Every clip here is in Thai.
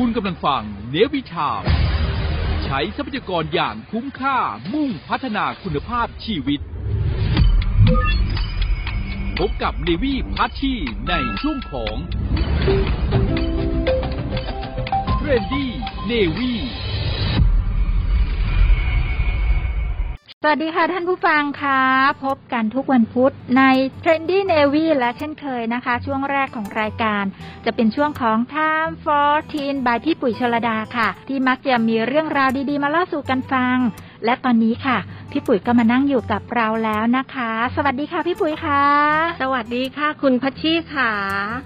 คุณกำลังฟัง Navy ชามใช้ทรัพยากรอย่างคุ้มค่ามุ่งพัฒนาคุณภาพชีวิต พบกับ Navy พัชชีในช่วงของ Trendy Navy สวัสดีค่ะท่านผู้ฟังคะพบกันทุกวันพุธใน Trendy Navy และเช่นเคยนะคะ ช่วงแรกของรายการ จะเป็นช่วงของ Time for Teen by พี่ปุ๋ยชลดาค่ะ ที่มักจะมีเรื่องราวดีๆ มาเล่าสู่กันฟัง และตอนนี้ค่ะ พี่ปุ๋ยก็มานั่งอยู่กับเราแล้วนะคะ สวัสดีค่ะพี่ปุ๋ยค่ะ สวัสดีค่ะ คุณพัชชีค่ะ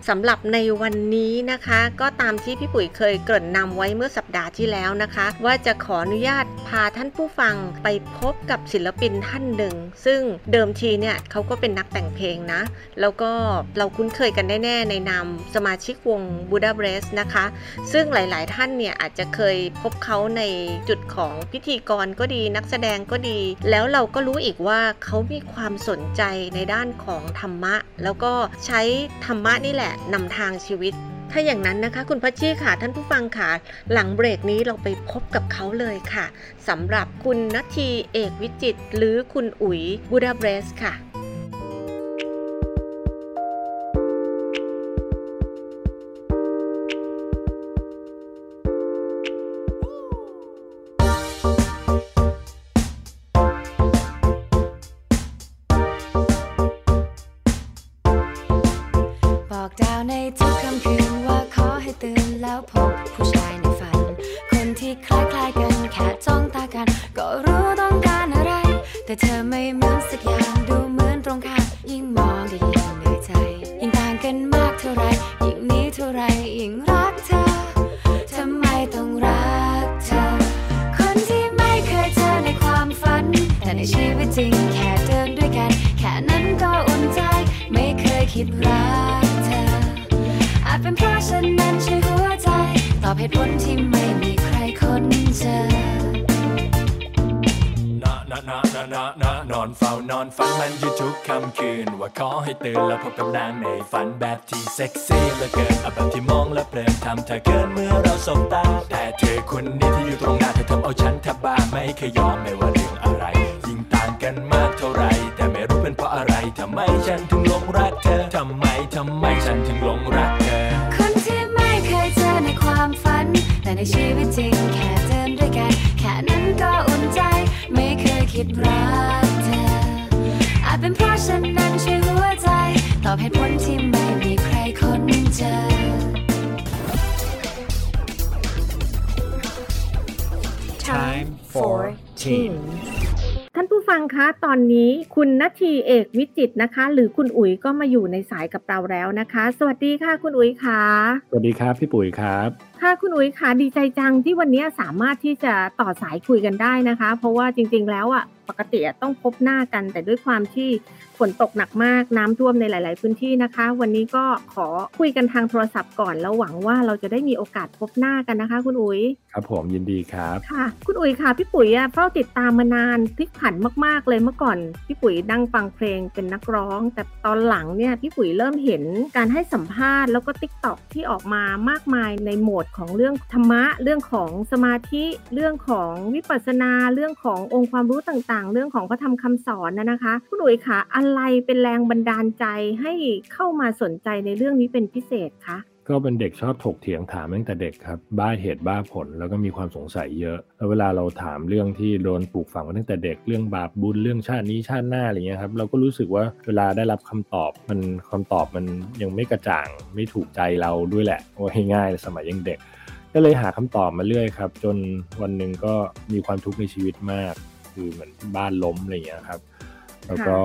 สำหรับในวันนี้นะคะ ก็ตามที่พี่ปุ๋ยเคยเกริ่นนำไว้เมื่อสัปดาห์ที่แล้วนะคะ ว่าจะขออนุญาตพาท่านผู้ฟังไปพบกับศิลปินท่านหนึ่ง ซึ่งเดิมทีเนี่ยเขาก็เป็นนักแต่งเพลงนะ แล้วก็เราคุ้นเคยกันแน่ๆในนามสมาชิกวงบูดาเบรสนะคะ ซึ่งหลายๆท่านเนี่ยอาจจะเคยพบเขาในจุดของพิธีกรก็ดีนักแสดงก็ดีแล้วเราก็รู้อีกว่าเขามีความสนใจในด้านของธรรมะ แล้วก็ใช้ธรรมะนี่แหละนำทางชีวิต ถ้าอย่างนั้นนะคะคุณพัชชีค่ะท่านผู้ฟังค่ะ หลังเบรกนี้เราไปพบกับเขาเลยค่ะสำหรับคุณนัทีเอกวิจิต หรือคุณอุ๋ยบูดาเบรสค่ะ เอกวิจิตนะคะ หรือคุณอุ๋ยก็มาอยู่ในสายกับเราแล้วนะคะ สวัสดีค่ะคุณอุ๋ยค่ะ สวัสดีครับพี่ปุ๋ยครับค่ะคุณอุ๋ยค่ะดีใจจังที่วันนี้สามารถที่จะต่อสายคุยกันได้นะคะ เพราะว่าจริง ๆ แล้วอะปกติอะต้องพบหน้ากัน แต่ด้วยความที่ฝนตกหนักมากน้ำท่วมในหลาย ๆ พื้นที่นะคะ วันนี้ก็ขอคุยกันทางโทรศัพท์ก่อนแล้วหวังว่าเราจะได้มีโอกาสพบหน้ากันนะคะ คุณอุ๋ยครับผมยินดีครับค่ะ คุณอุ๋ยค่ะพี่ปุ๋ยอะเฝ้าติดตามมานานพลิกผันมาก ๆ เลยเมื่อก่อนพี่ปุ๋ยนั่งฟังเพลงเป็นนักร้อง แต่ตอนหลังเนี่ยพี่ปุ๋ยเริ่มเห็นการให้สัมภาษณ์แล้วก็ TikTok ที่ออกมามากมายในโหมดของเรื่องธรรมะ เรื่องของสมาธิ เรื่องของวิปัสสนา เรื่องขององค์ความรู้ต่างๆ เรื่องของพระธรรมคำสอนนะนะคะคุณอุ๋ยคะอะไรเป็นแรงบันดาลใจให้เข้ามาสนใจในเรื่องนี้เป็นพิเศษคะ ก็เป็นเด็กชอบถกเถียงถามตั้งแต่เด็กครับบ้าเหตุบ้าผลแล้วก็มีความสงสัยเยอะ แล้วเวลาเราถามเรื่องที่โดนปลูกฝังมาตั้งแต่เด็กเรื่องบาปบุญเรื่องชาตินี้ชาติหน้าอะไรเงี้ยครับเราก็รู้สึกว่าเวลาได้รับคำตอบมันคำตอบมันยังไม่กระจ่างไม่ถูกใจเราด้วยแหละว่าง่ายๆสมัยยังเด็ก ก็เลยหาคำตอบมาเรื่อยครับ จนวันหนึ่งก็มีความทุกข์ในชีวิตมาก คือเหมือนบ้านล้มอะไรเงี้ยครับ แล้วก็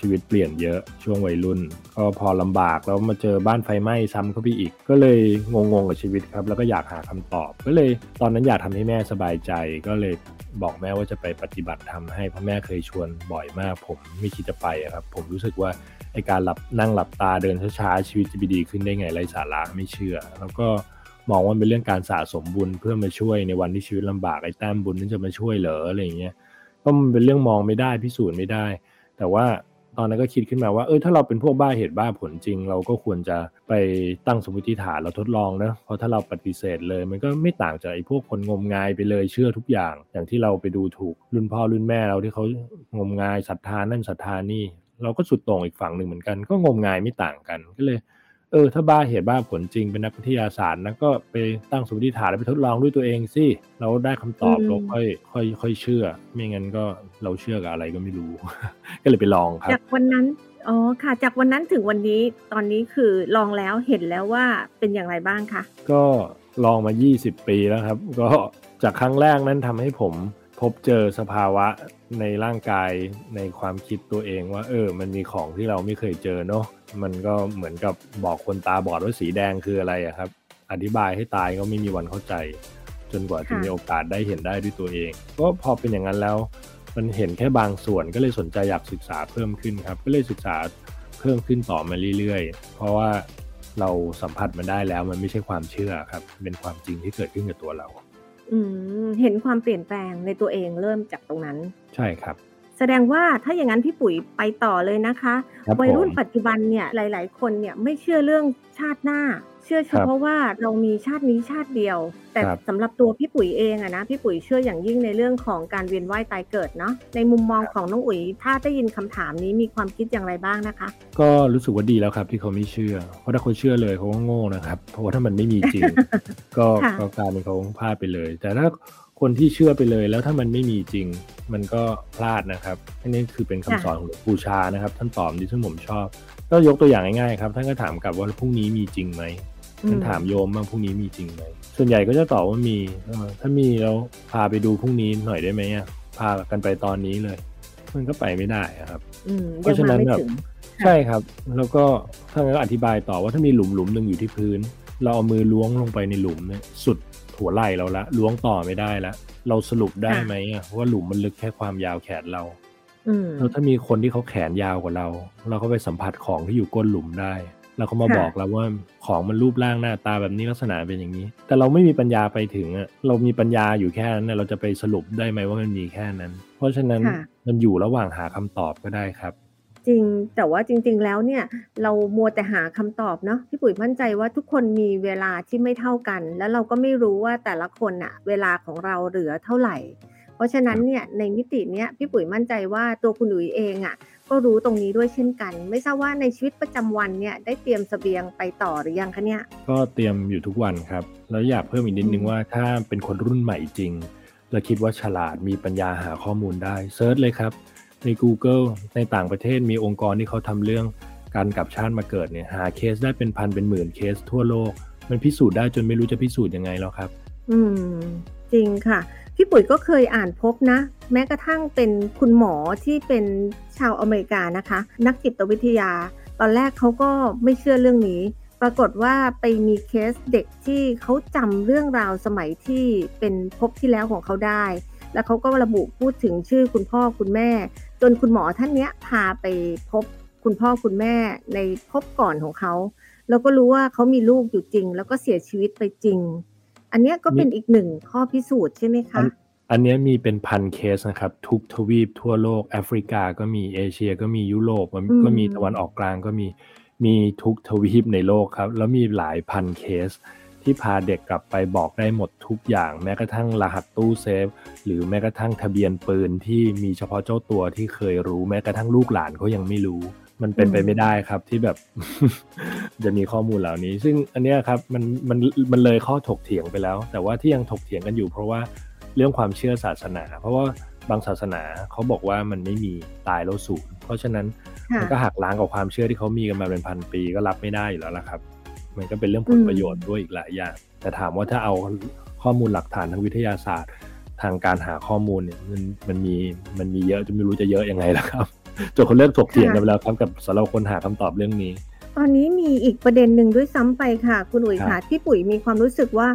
ชีวิตเปลี่ยนเยอะช่วงวัยรุ่น ก็พอลำบากแล้วมาเจอบ้านไฟไหม้ซ้ำเข้าไปอีก ก็เลยงงๆกับชีวิตครับ แล้วก็อยากหาคำตอบ ก็เลยตอนนั้นอยากทำให้แม่สบายใจ ก็เลยบอกแม่ว่าจะไปปฏิบัติธรรมให้เพราะแม่เคยชวนบ่อยมาก ผมไม่คิดจะไปครับ ผมรู้สึกว่าไอการหลับนั่งหลับตาเดินช้าๆชีวิตจะดีขึ้นได้ไงไรสาระไม่เชื่อ แล้วก็มองว่าเป็นเรื่องการสะสมบุญเพื่อมาช่วยในวันที่ชีวิตลำบากไอ้แต้มบุญนั้นจะมาช่วยเหรออะไรอย่างเงี้ยก็มันเป็นเรื่องมองไม่ได้พิสูจน์ไม่ได้ แต่ว่า ตอนนั้นก็คิดขึ้นมาว่า เออถ้าเราเป็นพวกบ้าเหตุบ้าผลจริง เราก็ควรจะไปตั้งสมมติฐานเราทดลองนะเพราะถ้าเราปฏิเสธเลย มันก็ไม่ต่างจากไอ้พวกคนงมงายไปเลยเชื่อทุกอย่าง อย่างที่เราไปดูถูกรุ่นพ่อรุ่นแม่เราที่เขางมงายศรัทธานั่นศรัทธานี่ เราก็สุดโต่งอีกฝั่งหนึ่งเหมือนกัน ก็งมงายไม่ต่างกันก็เลย เออถ้าบ้าเหตุบ้าผลจริงเป็นนักวิทยาศาสตร์นะก็ไปตั้งสมมติฐานแล้วไปทดลองด้วยตัวเองสิเราได้คำตอบอืมเราค่อยค่อยค่อยเชื่อ ไม่งั้นก็เราเชื่อกับอะไรก็ไม่รู้ ก็เลยไปลองครับจากวันนั้นอ๋อค่ะ จากวันนั้นถึงวันนี้ตอนนี้คือลองแล้วเห็นแล้วว่าเป็นอย่างไรบ้างคะก็ลองมา 20 ปีแล้วครับ ก็จากครั้งแรกนั้นทำให้ผม พบเจอสภาวะในร่างกายในความคิดตัวเองว่า เออ มันมีของที่เราไม่เคยเจอเนาะมันก็เหมือนกับบอกคนตาบอดว่าสีแดงคืออะไรอะครับ อธิบายให้ตายก็ไม่มีวันเข้าใจ จนกว่าจะค่ะมีโอกาสได้เห็นได้ด้วยตัวเองก็พอเป็นอย่างนั้นแล้ว มันเห็นแค่บางส่วนก็เลยสนใจอยากศึกษาเพิ่มขึ้นครับ ก็เลยศึกษาเพิ่มขึ้นต่อมาเรื่อยๆ เพราะว่าเราสัมผัสมันได้แล้วมันไม่ใช่ความเชื่อครับ เป็นความจริงที่เกิดขึ้นกับตัวเรา อืมเห็นความเปลี่ยนแปลงในตัวเองเริ่มจากตรงนั้น ใช่ครับ แสดงว่าถ้าอย่างนั้นพี่ปุ๋ยไปต่อเลยนะคะครับวัยรุ่นผมปัจจุบันเนี่ยหลาย ๆ คนเนี่ยไม่เชื่อเรื่องชาติหน้าเชื่อเฉครับพาะว่าเรามีชาตินี้ชาติเดียว แต่ครับสำหรับตัวพี่ปุ๋ยเองอะนะพี่ปุ๋ยเชื่ออย่างยิ่งในเรื่องของการเวียนว่ายตายเกิดเนาะในมุมมองของน้องอุ๋ย ถ้าได้ยินคำถามนี้มีความคิดอย่างไรบ้างนะคะ ก็รู้สึกว่าดีแล้วครับที่เขาไม่เชื่อ เพราะถ้าเขาเชื่อเลยเขาก็โง่นะครับ เพราะว่าถ้ามันไม่มีจริง ก็ค่ะก็กลารเป็นเขาพลาดไปเลย แต่ถ้าคนที่เชื่อไปเลยแล้วถ้ามันไม่มีจริง มันก็พลาดนะครับอันนี้คือเป็นคำสอนของหลวงปู่ชานะครับ ท่านตอบดีที่ผมชอบก็ยกตัวอย่างง่ายๆครับท่านก็ถามกลับว่าพรุ่งนี้มีจริงไหม ท่านถามโยมบ้างพรุ่งนี้มีจริงไหมส่วนใหญ่ก็จะตอบว่ามีเออถ้ามีแล้วพาไปดูพรุ่งนี้หน่อยได้ไหมอะพากันไปตอนนี้เลย มันก็ไปไม่ได้อะครับอืมเพยังราะฉะมานั้นไม่แบบถึงใช่ครับ แล้วก็ถ้างั้นก็อธิบายต่อว่าถ้ามีหลุมหลุมหนึ่งอยู่ที่พื้น เราเอามือล้วงลงไปในหลุมเนี่ยสุดหัวไหล่เราละล้วงต่อไม่ได้ละเราสรุปได้ไหมอะว่าหลุมมันลึกแค่ความยาวแขนเราอืมแล้วถ้ามีคนที่เขาแขนยาวกว่าเรา เราก็ไปสัมผัสของที่อยู่ก้นหลุมได้ แล้วเขามาค่ะบอกเราว่าของมันรูปร่างหน้าตาแบบนี้ลักษณะเป็นอย่างนี้ แต่เราไม่มีปัญญาไปถึงอะเรามีปัญญาอยู่แค่นั้นน่ะเราจะไปสรุปได้ไหมว่ามันมีแค่นั้น เพราะฉะนั้นค่ะมันอยู่ระหว่างหาคำตอบก็ได้ครับจริงแต่ว่าจริง ๆ แล้วเนี่ยเรามัวแต่หาคำตอบเนาะพี่ปุ๋ยมั่นใจว่าทุกคนมีเวลาที่ไม่เท่ากัน แล้วเราก็ไม่รู้ว่าแต่ละคนอะเวลาของเราเหลือเท่าไหร่ เพราะฉะนั้นเนี่ยในมิติเนี้ยพี่ปุ๋ยมั่นใจว่าตัวคุณอุ๋ยเองอะ ก็รู้ตรงนี้ด้วยเช่นกัน ไม่ทราบว่าในชีวิตประจำวันเนี่ยได้เตรียมเสบียงไปต่อหรือยังคะเนี่ยก็เตรียมอยู่ทุกวันครับ แล้วอยากเพิ่มอีกนิดนึงอืมว่าถ้าเป็นคนรุ่นใหม่จริง และคิดว่าฉลาดมีปัญญาหาข้อมูลได้ search เลยครับ ใน Google ในต่างประเทศมีองค์กรที่เขาทำเรื่องการกลับชาติมาเกิดเนี่ยหาเคสได้เป็นพันเป็นหมื่นเคสทั่วโลก มันพิสูจน์ได้จนไม่รู้จะพิสูจน์ยังไงแล้วครับ อืม จริงค่ะ พี่ปุ๋ยก็เคยอ่านพบนะ แม้กระทั่งเป็นคุณหมอที่เป็นชาวอเมริกันนะคะ นักจิตวิทยา ตอนแรกเขาก็ไม่เชื่อเรื่องนี้ ปรากฏว่าไปมีเคสเด็กที่เขาจำเรื่องราวสมัยที่เป็นพบที่แล้วของเขาได้ แล้วเขาก็ระบุพูดถึงชื่อคุณพ่อคุณแม่ จนคุณหมอท่านเนี้ยพาไปพบคุณพ่อคุณแม่ในพบก่อนของเขา แล้วก็รู้ว่าเขามีลูกอยู่จริง แล้วก็เสียชีวิตไปจริง อันเนี้ยก็เป็นอีกหนึ่งข้อพิสูจน์ใช่ไหมอัคะนอันเนี้ยมีเป็นพันเคสนะครับ ทุกทวีปทั่วโลกแอฟริกาก็มีเอเชียก็มียุโรปมันอืมก็มีตะวันออกกลางก็มีมีทุกทวีปในโลกครับ แล้วมีหลายพันเคส ที่พาเด็กกลับไปบอกได้หมดทุกอย่าง แม้กระทั่งรหัสตู้เซฟ หรือแม้กระทั่งทะเบียนปืนที่มีเฉพาะเจ้าตัวที่เคยรู้ แม้กระทั่งลูกหลานเขายังไม่รู้ มันเป็นไปอืมไม่ได้ครับที่แบบจะมีข้อมูลเหล่านี้ ซึ่งอันเนี้ยครับมันมันมันเลยข้อถกเถียงไปแล้ว แต่ว่าที่ยังถกเถียงกันอยู่ เพราะว่าเรื่องความเชื่อศาสนา เพราะว่าบางศาสนาเขาบอกว่ามันไม่มีตายแล้วสูญเพราะฉะนั้นค่ะมันก็หักล้างกับความเชื่อที่เขามีกันมาเป็นพันปีก็รับไม่ได้อยู่แล้วละครับ มันก็เป็นเรื่องผลอืมประโยชน์ด้วยอีกหลายอย่าง แต่ถามว่าถ้าเอาข้อมูลหลักฐานทางวิทยาศาสตร์ ทางการหาข้อมูลเนี่ยมันมันมีมันมีเยอะจนไม่รู้จะเยอะยังไงแล้วครับ จนคนเลิกถกเถียงกันไปแล้วครับกับสำหรับคนหาคำตอบเรื่องนี้ ตอนนี้มีอีกประเด็นหนึ่งด้วยซ้ำไปค่ะ คุณอุ๋ยครัค่ะบพี่ปุ๋ยมีความรู้สึกว่า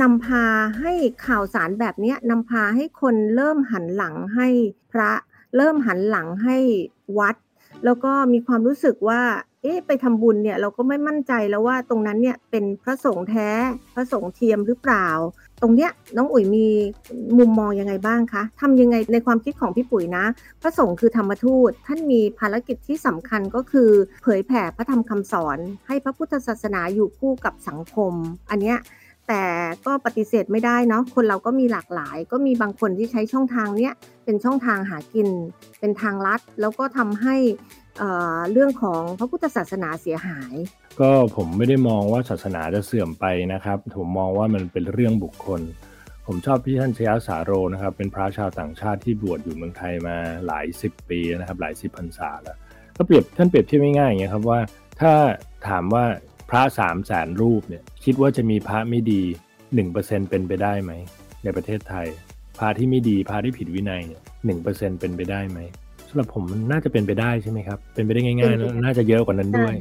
นำพาให้ข่าวสารแบบเนี้ยนำพาให้คนเริ่มหันหลังให้พระ เริ่มหันหลังให้วัด แล้วก็มีความรู้สึกว่าเอ๊ะไปทำบุญเนี่ยเราก็ไม่มั่นใจแล้วว่าตรงนั้นเนี่ยเป็นพระสงฆ์แท้พระสงฆ์เทียมหรือเปล่า ตรงเนี้ยน้องอุ๋ยมีมุมมองยังไงบ้างคะทำยังไงในความคิดของพี่ปุ๋ยนะ พระสงฆ์คือธรรมทูต ท่านมีภารกิจที่สำคัญก็คือ เผยแผ่พระธรรมคำสอน ให้พระพุทธศาสนาอยู่คู่กับสังคม อันเนี้ย แต่ก็ปฏิเสธไม่ได้เนาะคนเราก็มีหลากหลาย ก็มีบางคนที่ใช้ช่องทางเนี้ยเป็นช่องทางหากิน เป็นทางลัด แล้วก็ทำให้เอ่อเรื่องของพระพุทธศาสนาเสียหาย ก็ผมไม่ได้มองว่าศาสนาจะเสื่อมไปนะครับ ผมมองว่ามันเป็นเรื่องบุคคล ผมชอบที่ท่านชยสาโรนะครับ เป็นพระชาวต่างชาติที่บวชอยู่เมืองไทยมาหลายสิบปีนะครับ หลายสิบพรรษาแล้วก็เปรียบท่านเปรียบเทียบง่ายๆอย่างเงี้ยครับว่าถ้าถามว่า ระสามแสนรูปเนี่ยคิดว่าจะมีพระไม่ดีหนึ่งเปอร์เซ็นเป็นไปได้ไหม ในประเทศไทย พระที่ไม่ดีพระที่ผิดวินัยเนี่ยหนึ่งเปอร์เซ็นเป็นไปได้ไหมสำหรับผมมันน่าจะเป็นไปได้ใช่ไหมครับ เป็นไปได้ง่ายๆแล้วน่าจะเยอะกว่านั้นด้วย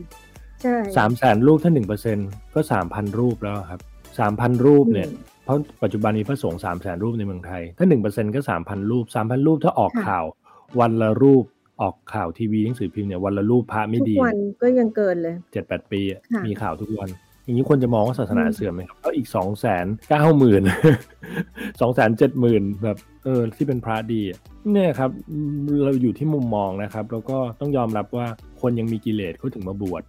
ใช่สามแสนรูปถ้าหนึ่งเปอร์เซ็นก็สามพันรูปแล้วครับสามพันรูปเนี่ยอืมเพราะปัจจุบันมีพระสงฆ์สามแสนรูปในเมืองไทย ถ้าหนึ่งเปอร์เซ็นก็สามพันรูปสามพันรูปถ้าออกค่ะข่าว วันละรูป ออกข่าวทีวีหนังสือพิมพ์เนี่ยวันละรูปพระไม่ทุกดีวันก็ยังเกินเลยเจ็ดแปดปีอะค่ะมีข่าวทุกวันอย่างนี้ควรจะมองว่าศาสนาอืมเสื่อมไหมครับก็อีกสองแสนเก้าหมื่นสองแสนเจ็ดหมื่นแบบเออที่เป็นพระดีอะเนี่ยครับเราอยู่ที่มุมมองนะครับ แล้วก็ต้องยอมรับว่าคนยังมีกิเลสเขาถึงมาบวช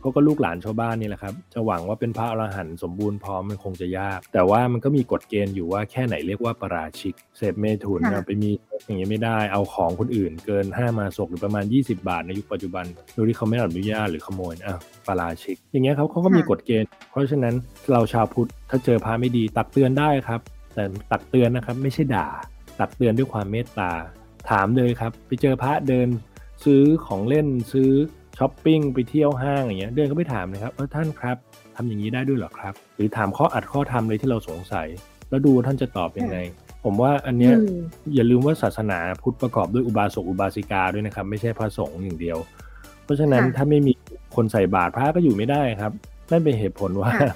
เขาก็ลูกหลานชาวบ้านนี่แหละครับ จะหวังว่าเป็นพระอรหันต์สมบูรณ์พร้อมมันคงจะยาก แต่ว่ามันก็มีกฎเกณฑ์อยู่ว่าแค่ไหนเรียกว่าประราชิก เสพเมถุนค่ะไปมีอย่างนี้ไม่ได้ เอาของคนอื่นเกินห้ามาศกหรือประมาณ 20 บาทในยุคปัจจุบันโดยที่เขาไม่อนุญาตหรือขโมยอะปาราชิก อย่างเงี้ยเขาเขาก็มีค่ะกฎเกณฑ์ เพราะฉะนั้นเราชาวพุทธถ้าเจอพระไม่ดีตักเตือนได้ครับ แต่ตักเตือนนะครับไม่ใช่ด่า ตักเตือนด้วยความเมตตา ถามเลยครับ ไปเจอพระเดินซื้อของเล่นซื้อ ช้อปปิ้งไปเที่ยวห้างอย่างเงี้ยเดินก็ไปถามนะครับว่าท่านครับทำอย่างนี้ได้ด้วยเหรอครับ หรือถามข้ออัดข้อทำเลยที่เราสงสัย แล้วดูว่าท่านจะตอบยังไง ผมว่าอันเนี้ยอืมอย่าลืมว่าศาสนาพุทธประกอบด้วยอุบาสกอุบาสิกาด้วยนะครับ ไม่ใช่พระสงฆ์อย่างเดียว เพราะฉะนั้นค่ะถ้าไม่มีคนใส่บาตรพระก็อยู่ไม่ได้ครับนั่นเป็นเหตุผลว่าค่ะ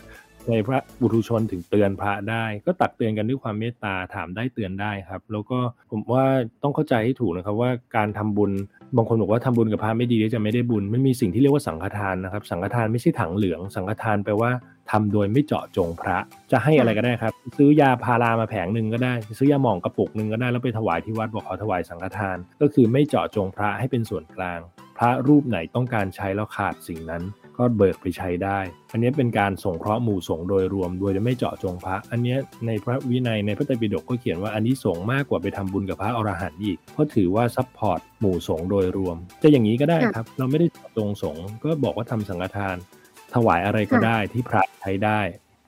ในพระบุตุชนถึงเตือนพระได้ ก็ตักเตือนกันด้วยความเมตตาถามได้เตือนได้ครับ แล้วก็ผมว่าต้องเข้าใจให้ถูกนะครับว่าการทำบุญ บางคนบอกว่าทำบุญกับพระไม่ดีจะไม่ได้บุญมันมีสิ่งที่เรียกว่าสังฆทานนะครับ สังฆทานไม่ใช่ถังเหลือง สังฆทานแปลว่าทำโดยไม่เจาะจงพระ จะให้อะไรก็ได้ครับ ซื้อยาพารามาแผงหนึ่งก็ได้ ซื้อยาหมองกระปุกหนึ่งก็ได้แล้วไปถวายที่วัดบอกขอถวายสังฆทาน ก็คือไม่เจาะจงพระให้เป็นส่วนกลาง พระรูปไหนต้องการใช้แล้วขาดสิ่งนั้น ก็เบิกไปใช้ได้ อันนี้เป็นการสงเคราะห์หมู่สงฆ์โดยรวม โดยจะไม่เจาะจงพระ อันเนี้ยในพระวินัยในพระไตรปิฎกก็เขียนว่าอันนี้สงฆ์มากกว่าไปทำบุญกับพระอรหันต์อีก เพราะถือว่า support หมู่สงฆ์โดยรวม จะอย่างนี้ก็ได้ครับ เราไม่ได้เจาะจงสงฆ์ก็บอกว่าทำสังฆทาน ถวายอะไรก็ได้ที่พระใช้ได้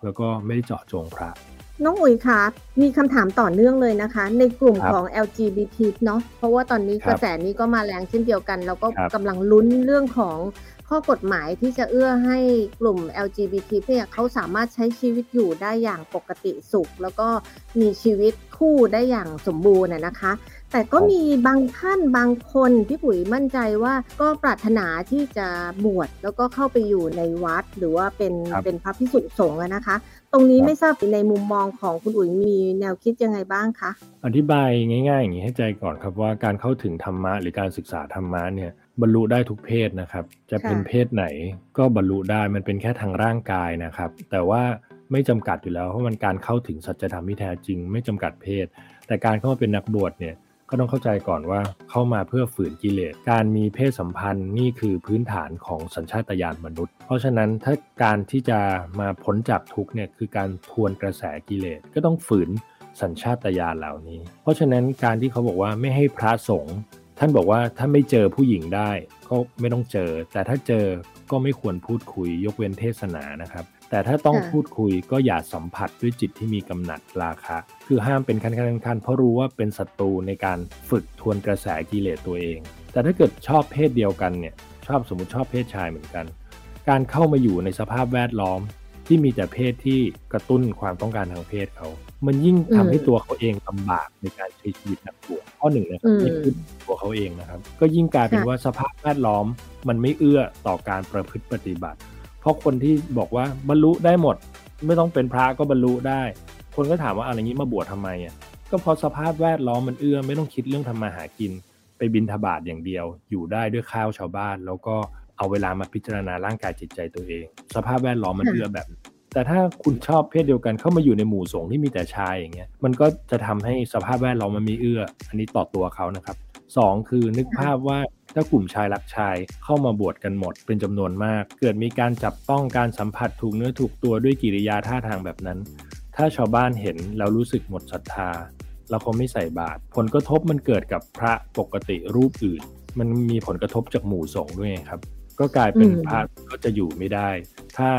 แล้วก็ไม่ได้เจาะจงพระ น้องอุ๋ยคะมีคำถามต่อเนื่องเลยนะคะ ในกลุ่มครับของ LGBT เนาะเพราะว่าตอนนี้ครักบระแสนี้ก็มาแรงเช่นเดียวกัน แล้วก็ครับกำลังลุ้นเรื่องของ ข้อกฎหมายที่จะเอื้อให้กลุ่ม LGBT เนี่ยเขาสามารถใช้ชีวิตอยู่ได้อย่างปกติสุข แล้วก็มีชีวิตคู่ได้อย่างสมบูรณ์นะนะคะ แต่ก็มีบางท่านบางคนพี่ปุ๋ยมั่นใจว่าก็ปรารถนาที่จะบวชแล้วก็เข้าไปอยู่ในวัด หรือว่าเป็นครับเป็นพระพิสุสงฆ์อะนะคะ ตรงนี้ครับไม่ทราบในมุมมองของคุณอุ๋ยมีแนวคิดยังไงบ้างคะอธิบายง่ายๆอย่างนี้ให้ใจก่อนครับว่าการเข้าถึงธรรมะหรือการศึกษาธรรมะเนี่ย บรรลุได้ทุกเพศนะครับ จะเป็นค่ะเพศไหนก็บรรลุได้มันเป็นแค่ทางร่างกายนะครับ แต่ว่าไม่จำกัดอยู่แล้วเพราะมันการเข้าถึงสัจธรรมที่แท้จริง ไม่จำกัดเพศ แต่การเข้ามาเป็นนักบวชเนี่ยก็ต้องเข้าใจก่อนว่าเข้ามาเพื่อฝืนกิเลส การมีเพศสัมพันธ์นี่คือพื้นฐานของสัญชาตญาณมนุษย์ เพราะฉะนั้นถ้าการที่จะมาพ้นจากทุกข์เนี่ยคือการทวนกระแสกิเลสก็ต้องฝืนสัญชาตญาณเหล่านี้ เพราะฉะนั้นการที่เขาบอกว่าไม่ให้พระสงฆ์ ท่านบอกว่าถ้าไม่เจอผู้หญิงได้ก็ไม่ต้องเจอ แต่ถ้าเจอก็ไม่ควรพูดคุยยกเว้นเทศนานะครับ แต่ถ้าต้องค่ะพูดคุยก็อย่าสัมผัสด้วยจิตที่มีกำหนัดราคะ คือห้ามเป็นขั้นขั้นขั้นเพราะรู้ว่าเป็นศัตรูในการฝึกทวนกระแสกิเลสตัวเอง แต่ถ้าเกิดชอบเพศเดียวกันเนี่ยชอบสมมติชอบเพศชายเหมือนกัน การเข้ามาอยู่ในสภาพแวดล้อมที่มีแต่เพศที่กระตุ้นความต้องการทางเพศเขา มันยิ่งทำให้อืมตัวเขาเองลำบากในการใช้ชีวิตนักบวชข้อหนึ่งนะครัอืบมนี่คือตัวเขาเองนะครับ ก็ยิ่งกลายเป็นค่ะว่าสภาพแวดล้อมมันไม่เอื้อต่อการประพฤติปฏิบัติ เพราะคนที่บอกว่าบรรลุได้หมด ไม่ต้องเป็นพระก็บรรลุได้ คนก็ถามว่าอะไรนี้มาบวชทำไมอะก็เพราะสภาพแวดล้อมมันเอื้อไม่ต้องคิดเรื่องทำมาหากิน ไปบินทบาทอย่างเดียว อยู่ได้ด้วยข้าวชาวบ้าน แล้วก็เอาเวลามาพิจารณาร่างกายจิตใจตัวเอง สภาพแวดล้อมมันค่ะเอื้อแบบนั้น แต่ถ้าคุณชอบเพศเดียวกันเข้ามาอยู่ในหมู่สงฆ์ที่มีแต่ชายอย่างเงี้ยมันก็จะทำให้สภาพแวดล้อมมันมีเอื้อ อันนี้ต่อตัวเขานะครับสองคือนึกภาพว่าถ้ากลุ่มชายรักชายเข้ามาบวชกันหมดเป็นจำนวนมาก เกิดมีการจับต้องการสัมผัสถูกเนื้อถูกตัวด้วยกิริยาท่าทางแบบนั้น ถ้าชาวบ้านเห็นแล้วรู้สึกหมดศรัทธาเราคงไม่ใส่บาตรผลกระทบมันเกิดกับพระปกติรูปอื่น มันมีผลกระทบจากหมู่สงฆ์ด้วยครับ ก็กลายเป็นพระก็จะอยู่ไม่ได้ ถ้า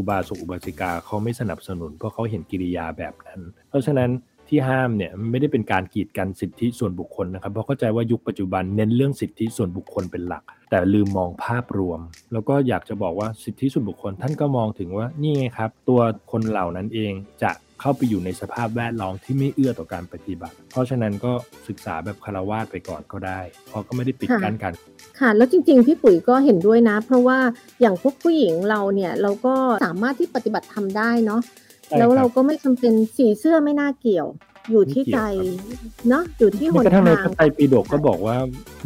อุบาสกอุบาสิกาเขาไม่สนับสนุนเพราะเขาเห็นกิริยาแบบนั้น เพราะฉะนั้นที่ห้ามเนี่ยไม่ได้เป็นการกีดกันสิทธิส่วนบุคคลนะครับ เพราะเข้าใจว่ายุคปัจจุบันเน้นเรื่องสิทธิส่วนบุคคลเป็นหลัก แต่ลืมมองภาพรวม แล้วก็อยากจะบอกว่าสิทธิส่วนบุคคลท่านก็มองถึงว่านี่ไงครับ ตัวคนเหล่านั้นเองจะเข้าไปอยู่ในสภาพแวดล้อมที่ไม่เอื้อต่อการปฏิบัติ เพราะฉะนั้นก็ศึกษาแบบคารวาสไปก่อนก็ได้ เพราะก็ไม่ได้ปิดกั้นกัน ค่ะแล้วจริงๆพี่ปุ๋ยก็เห็นด้วยนะ เพราะว่าอย่างพวกผู้หญิงเราเนี่ยเราก็สามารถที่ปฏิบัติทำได้เนาะใช่ครับแล้วเราก็ไม่จำเป็นสีเสื้อไม่น่าเกี่ยว อยู่ที่ใจไม่เกี่ยวครับเนาะอยู่ที่หแม้นกระทั่งในทาพงระไตรปิฎกก็บอกว่า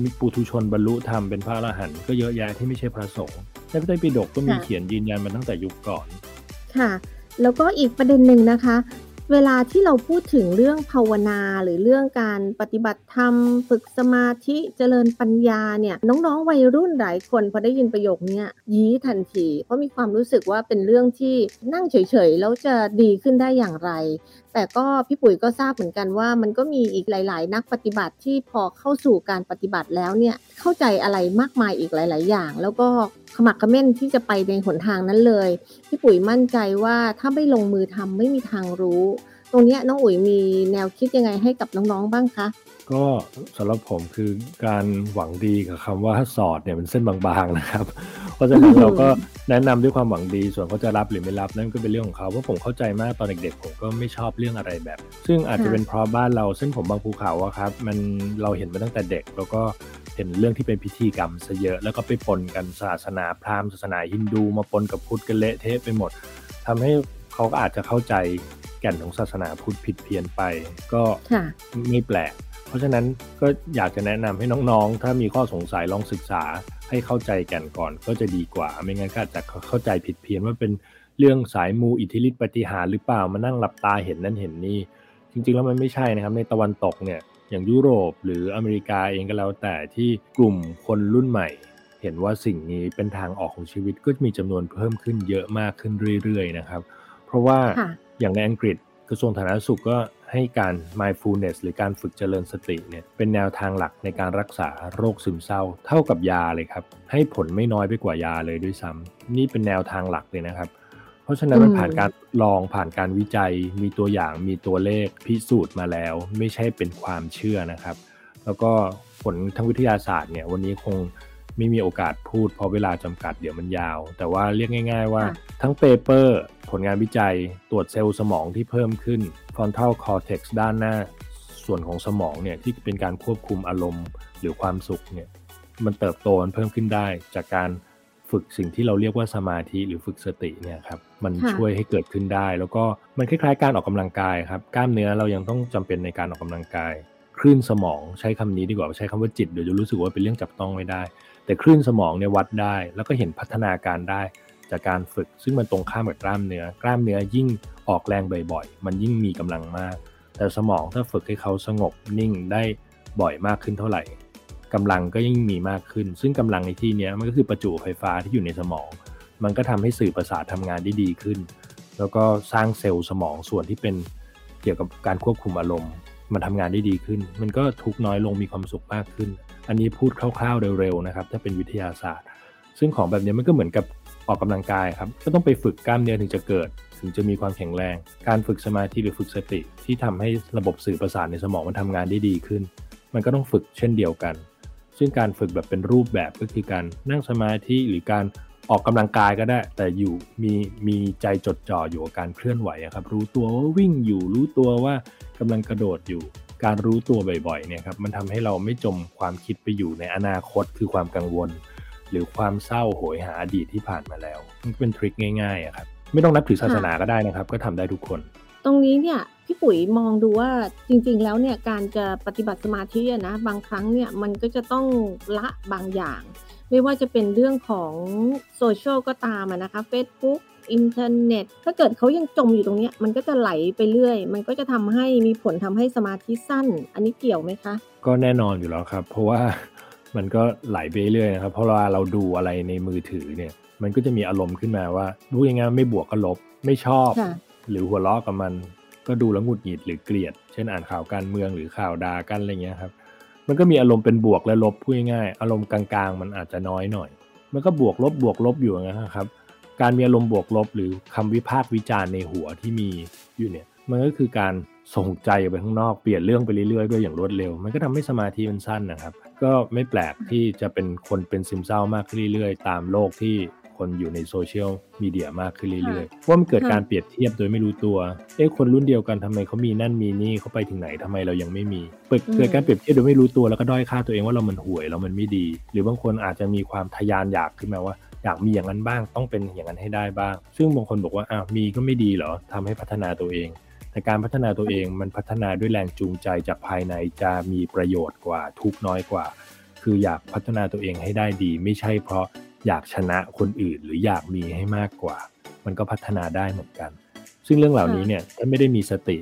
มีปุถุชนบรรลุธรรมเป็นพระอรหันต์ก็เยอะแยะที่ไม่ใช่พระสงฆ์ในพระไตรปิฎกก็มีเขียนยืนยันมาตั้งแต่ยุคก่อนค่ะ แล้วก็อีกประเด็นหนึ่งนะคะ เวลาที่เราพูดถึงเรื่องภาวนา หรือเรื่องการปฏิบัติธรรม ฝึกสมาธิเจริญปัญญาเนี่ยน้องๆวัยรุ่นหลายคนพอได้ยินประโยคนี้ยยี้ทันที เพราะมีความรู้สึกว่าเป็นเรื่องที่นั่งเฉยๆแล้วจะดีขึ้นได้อย่างไร แต่ก็พี่ปุ๋ยก็ทราบเหมือนกันว่า มันก็มีอีกหลาย ๆ นักปฏิบัติที่พอเข้าสู่การปฏิบัติแล้วเนี่ยเข้าใจอะไรมากมายอีกหลาย ๆ อย่าง แล้วก็ขมักเขม้นที่จะไปในหนทางนั้นเลย พี่ปุ๋ยมั่นใจว่าถ้าไม่ลงมือทำไม่มีทางรู้ ตรงนี้น้องอุ๋ยมีแนวคิดยังไงให้กับน้อง ๆ บ้างคะ ก็สำหรับผมคือการหวังดีกับคำว่าสอดเนี่ยเป็นเส้นบางๆนะครับ เพราะฉะนั้นเราก็แนะนำด้วยความหวังดีส่วนเขาจะรับหรือไม่รับนั่นก็เป็นเรื่องของเขาเพราะผมเข้าใจมากตอนเด็กๆผมก็ไม่ชอบเรื่องอะไรแบบ ซึ่งอาจจะค่ะเป็นเพราะบ้านเราเส้นผมบางภูเขาอะครับ มันเราเห็นมาตั้งแต่เด็กแล้วก็เห็นเรื่องที่เป็นพิธีกรรมซะเยอะ แล้วก็ไปปนกันศาสนาพราหมณ์ศาสนาฮินดู มาปนกับพุทธกันเละเทะไปหมดทำให้เขาก็อาจจะเข้าใจแก่นของศาสนาพุทธผิดเพี้ยนไป ก็ค่ะไม่แปลกเพ ราะฉะนั้นก็อยากจะแนะนำให้น้องๆ ถ้ามีข้อสงสัยลองศึกษาให้เข้าใจแกันก่อนก็จะดีกว่า ไม่งั้นก็อาจจะเข้าใจผิดเพี้ยนว่าเป็นเรื่องสายมูอิทธิฤทธิปฏิหารย์หรือเปล่ามานั่งหลับตาเห็นนั่นเห็นนี่ จริงๆแล้วมันไม่ใช่นะครับในตะวันตกเนี่ยอย่างยุโรปหรืออเมริกาเองก็แล้วแต่ที่กลุ่มคนรุ่นใหม่ เห็นว่าสิ่งนี้เป็นทางออกของชีวิตก็มีจำนวนเพิ่มขึ้นเยอะมากขึ้นเรื่อยๆนะครับ เพราะว่าค่ะอย่างในอังกฤษกระทรวงสาธารณสุขก็ ให้การ mindfulness หรือการฝึกเจริญสติเนี่ยเป็นแนวทางหลักในการรักษาโรคซึมเศร้า เท่ากับยาเลยครับ ให้ผลไม่น้อยไปกว่ายาเลยด้วยซ้ำนี่เป็นแนวทางหลักเลยนะครับ เพราะฉะนั้นมันอืมผ่านการทดลองผ่านการวิจัย มีตัวอย่างมีตัวเลขพิสูจน์มาแล้ว ไม่ใช่เป็นความเชื่อนะครับ แล้วก็ผลทางวิทยาศาสตร์เนี่ยวันนี้คง ไม่มีโอกาสพูดเพราะเวลาจำกัดเดี๋ยวมันยาว แต่ว่าเรียกง่าย ๆ ว่าค่ะทั้งเปเปอร์ผลงานวิจัยตรวจเซลล์สมองที่เพิ่มขึ้น frontal cortex ด้านหน้าส่วนของสมองเนี่ยที่เป็นการควบคุมอารมณ์หรือความสุขเนี่ยมันเติบโตมันเพิ่มขึ้นได้ จากการฝึกสิ่งที่เราเรียกว่าสมาธิหรือฝึกสติเนี่ยครับมันค่ะช่วยให้เกิดขึ้นได้ แล้วก็มันคล้ายๆ การออกกำลังกายครับกล้ามเนื้อเรายังต้องจำเป็นในการออกกำลังกายคลื่นสมองใช้คำนี้ดีกว่าใช้คำว่าจิตเดี๋ยวจะรู้สึกว่าเป็นเรื่องจับต้องไม่ได้ แต่คลื่นสมองเนี่ยวัดได้ แล้วก็เห็นพัฒนาการได้จากการฝึก ซึ่งมันตรงข้ามกับกล้ามเนื้อ กล้ามเนื้อยิ่งออกแรงบ่อยๆ มันยิ่งมีกำลังมาก แต่สมองถ้าฝึกให้เขาสงบนิ่งได้บ่อยมากขึ้นเท่าไหร่กำลังก็ยิ่งมีมากขึ้น ซึ่งกำลังในที่นี้มันก็คือประจุไฟฟ้าที่อยู่ในสมอง มันก็ทำให้สื่อประสาททำงานได้ดีขึ้น แล้วก็สร้างเซลล์สมองส่วนที่เป็นเกี่ยวกับการควบคุมอารมณ์ มันทำงานได้ดีขึ้น มันก็ทุกน้อยลงมีความสุขมากขึ้น อันนี้พูดคร่าวๆเร็วๆนะครับ ถ้าเป็นวิทยาศาสตร์ ซึ่งของแบบนี้มันก็เหมือนกับออกกำลังกายครับ ก็ต้องไปฝึกกล้ามเนื้อถึงจะเกิด ถึงจะมีความแข็งแรง การฝึกสมาธิหรือฝึกสติ ที่ทำให้ระบบสื่อประสาทในสมองมันทำงานได้ดีขึ้น มันก็ต้องฝึกเช่นเดียวกัน ซึ่งการฝึกแบบเป็นรูปแบบก็คือการนั่งสมาธิหรือการออกกำลังกายก็ได้ แต่อยู่มีมีใจจดจ่ออยู่กับการเคลื่อนไหวครับ รู้ตัวว่าวิ่งอยู่รู้ตัวว่ากำลังกระโดดอยู่ การรู้ตัวบ่อยๆเนี่ยครับมันทำให้เราไม่จมความคิดไปอยู่ในอนาคตคือความกังวล หรือความเศร้าโหยหาอดีตที่ผ่านมาแล้ว มันเป็นทริคง่ายๆอะครับไม่ต้องนับถือศาสนาก็ได้นะครับ ก็ทำได้ทุกคน ตรงนี้เนี่ยพี่ปุ๋ยมองดูว่าจริง ๆ แล้วเนี่ยการจะปฏิบัติสมาธิอะนะบางครั้งเนี่ยมันก็จะต้องละบางอย่าง ไม่ว่าจะเป็นเรื่องของโซเชียลก็ตามอะนะคะ Facebook อินเทอร์เน็ต ถ้าเกิดเขายังจมอยู่ตรงเนี้ยมันก็จะไหลไปเรื่อย มันก็จะทำให้มีผลทำให้สมาธิสั้น อันนี้เกี่ยวไหมคะ ก็แน่นอนอยู่แล้วครับ เพราะว่ามันก็ไหลไปเรื่อยนะครับ เพราะว่าเราดูอะไรในมือถือเนี่ย มันก็จะมีอารมณ์ขึ้นมาว่ารู้ยังไงไม่บวกก็ลบ ไม่ชอบค่ะหรือหัวเราะกับมัน ก็ดูแล้วหงุดหงิดหรือเกลียด เช่นอ่านข่าวการเมืองหรือข่าวด่ากันอะไรเงี้ยครับ มันก็มีอารมณ์เป็นบวกและลบพูดง่ายๆ อารมณ์กลางๆ มันอาจจะน้อยหน่อย มันก็บวกลบบวกลบอยู่อย่างนั้นนะครับ การมีอารมณ์บวกลบ หรือคำวิพากษ์วิจารณ์ในหัวที่มีอยู่เนี่ย มันก็คือการส่งใจออกไปข้างนอกเปลี่ยนเรื่องไปเรื่อยๆด้วยอย่างรวดเร็ว มันก็ทำให้สมาธิมันสั้นนะครับ ก็ไม่แปลกที่จะเป็นคนเป็นซึมเศร้ามากขึ้นเรื่อยๆ ตามโลกที่ คนอยู่ในโซเชียลมีเดียมากขึ้นเรื่อยๆเพราะว่ามันเกิดค่ะการเปรียบเทียบโดยไม่รู้ตัวเอ๊ะคนรุ่นเดียวกันทำไมเขามีนั่นมีนี่เขาไปถึงไหนทำไมเรายังไม่มีเปิดเกิดการเปรียบเทียบโดยไม่รู้ตัวแล้วก็ด้อยค่าตัวเองว่าเรามันห่วยเรามันไม่ดี หรือบางคนอาจจะมีความทะยานอยากขึ้นมาว่าอยากมีอย่างนั้นบ้างต้องเป็นอย่างนั้นให้ได้บ้าง ซึ่งบางคนบอกว่าอ้าวมีก็ไม่ดีเหรอทำให้พัฒนาตัวเองแต่การพัฒนาตัวเองมันพัฒนาด้วยแรงจูงใจจากภายในจะมีประโยชน์กว่าทุกข์น้อยกว่า คืออยากพัฒนาตัวเองให้ได้ดี ไม่ใช่เพราะ อยากชนะคนอื่นหรืออยากมีให้มากกว่า มันก็พัฒนาได้เหมือนกัน ซึ่งเรื่องเหล่านี้เนี่ยถ้าไม่ได้มีสติ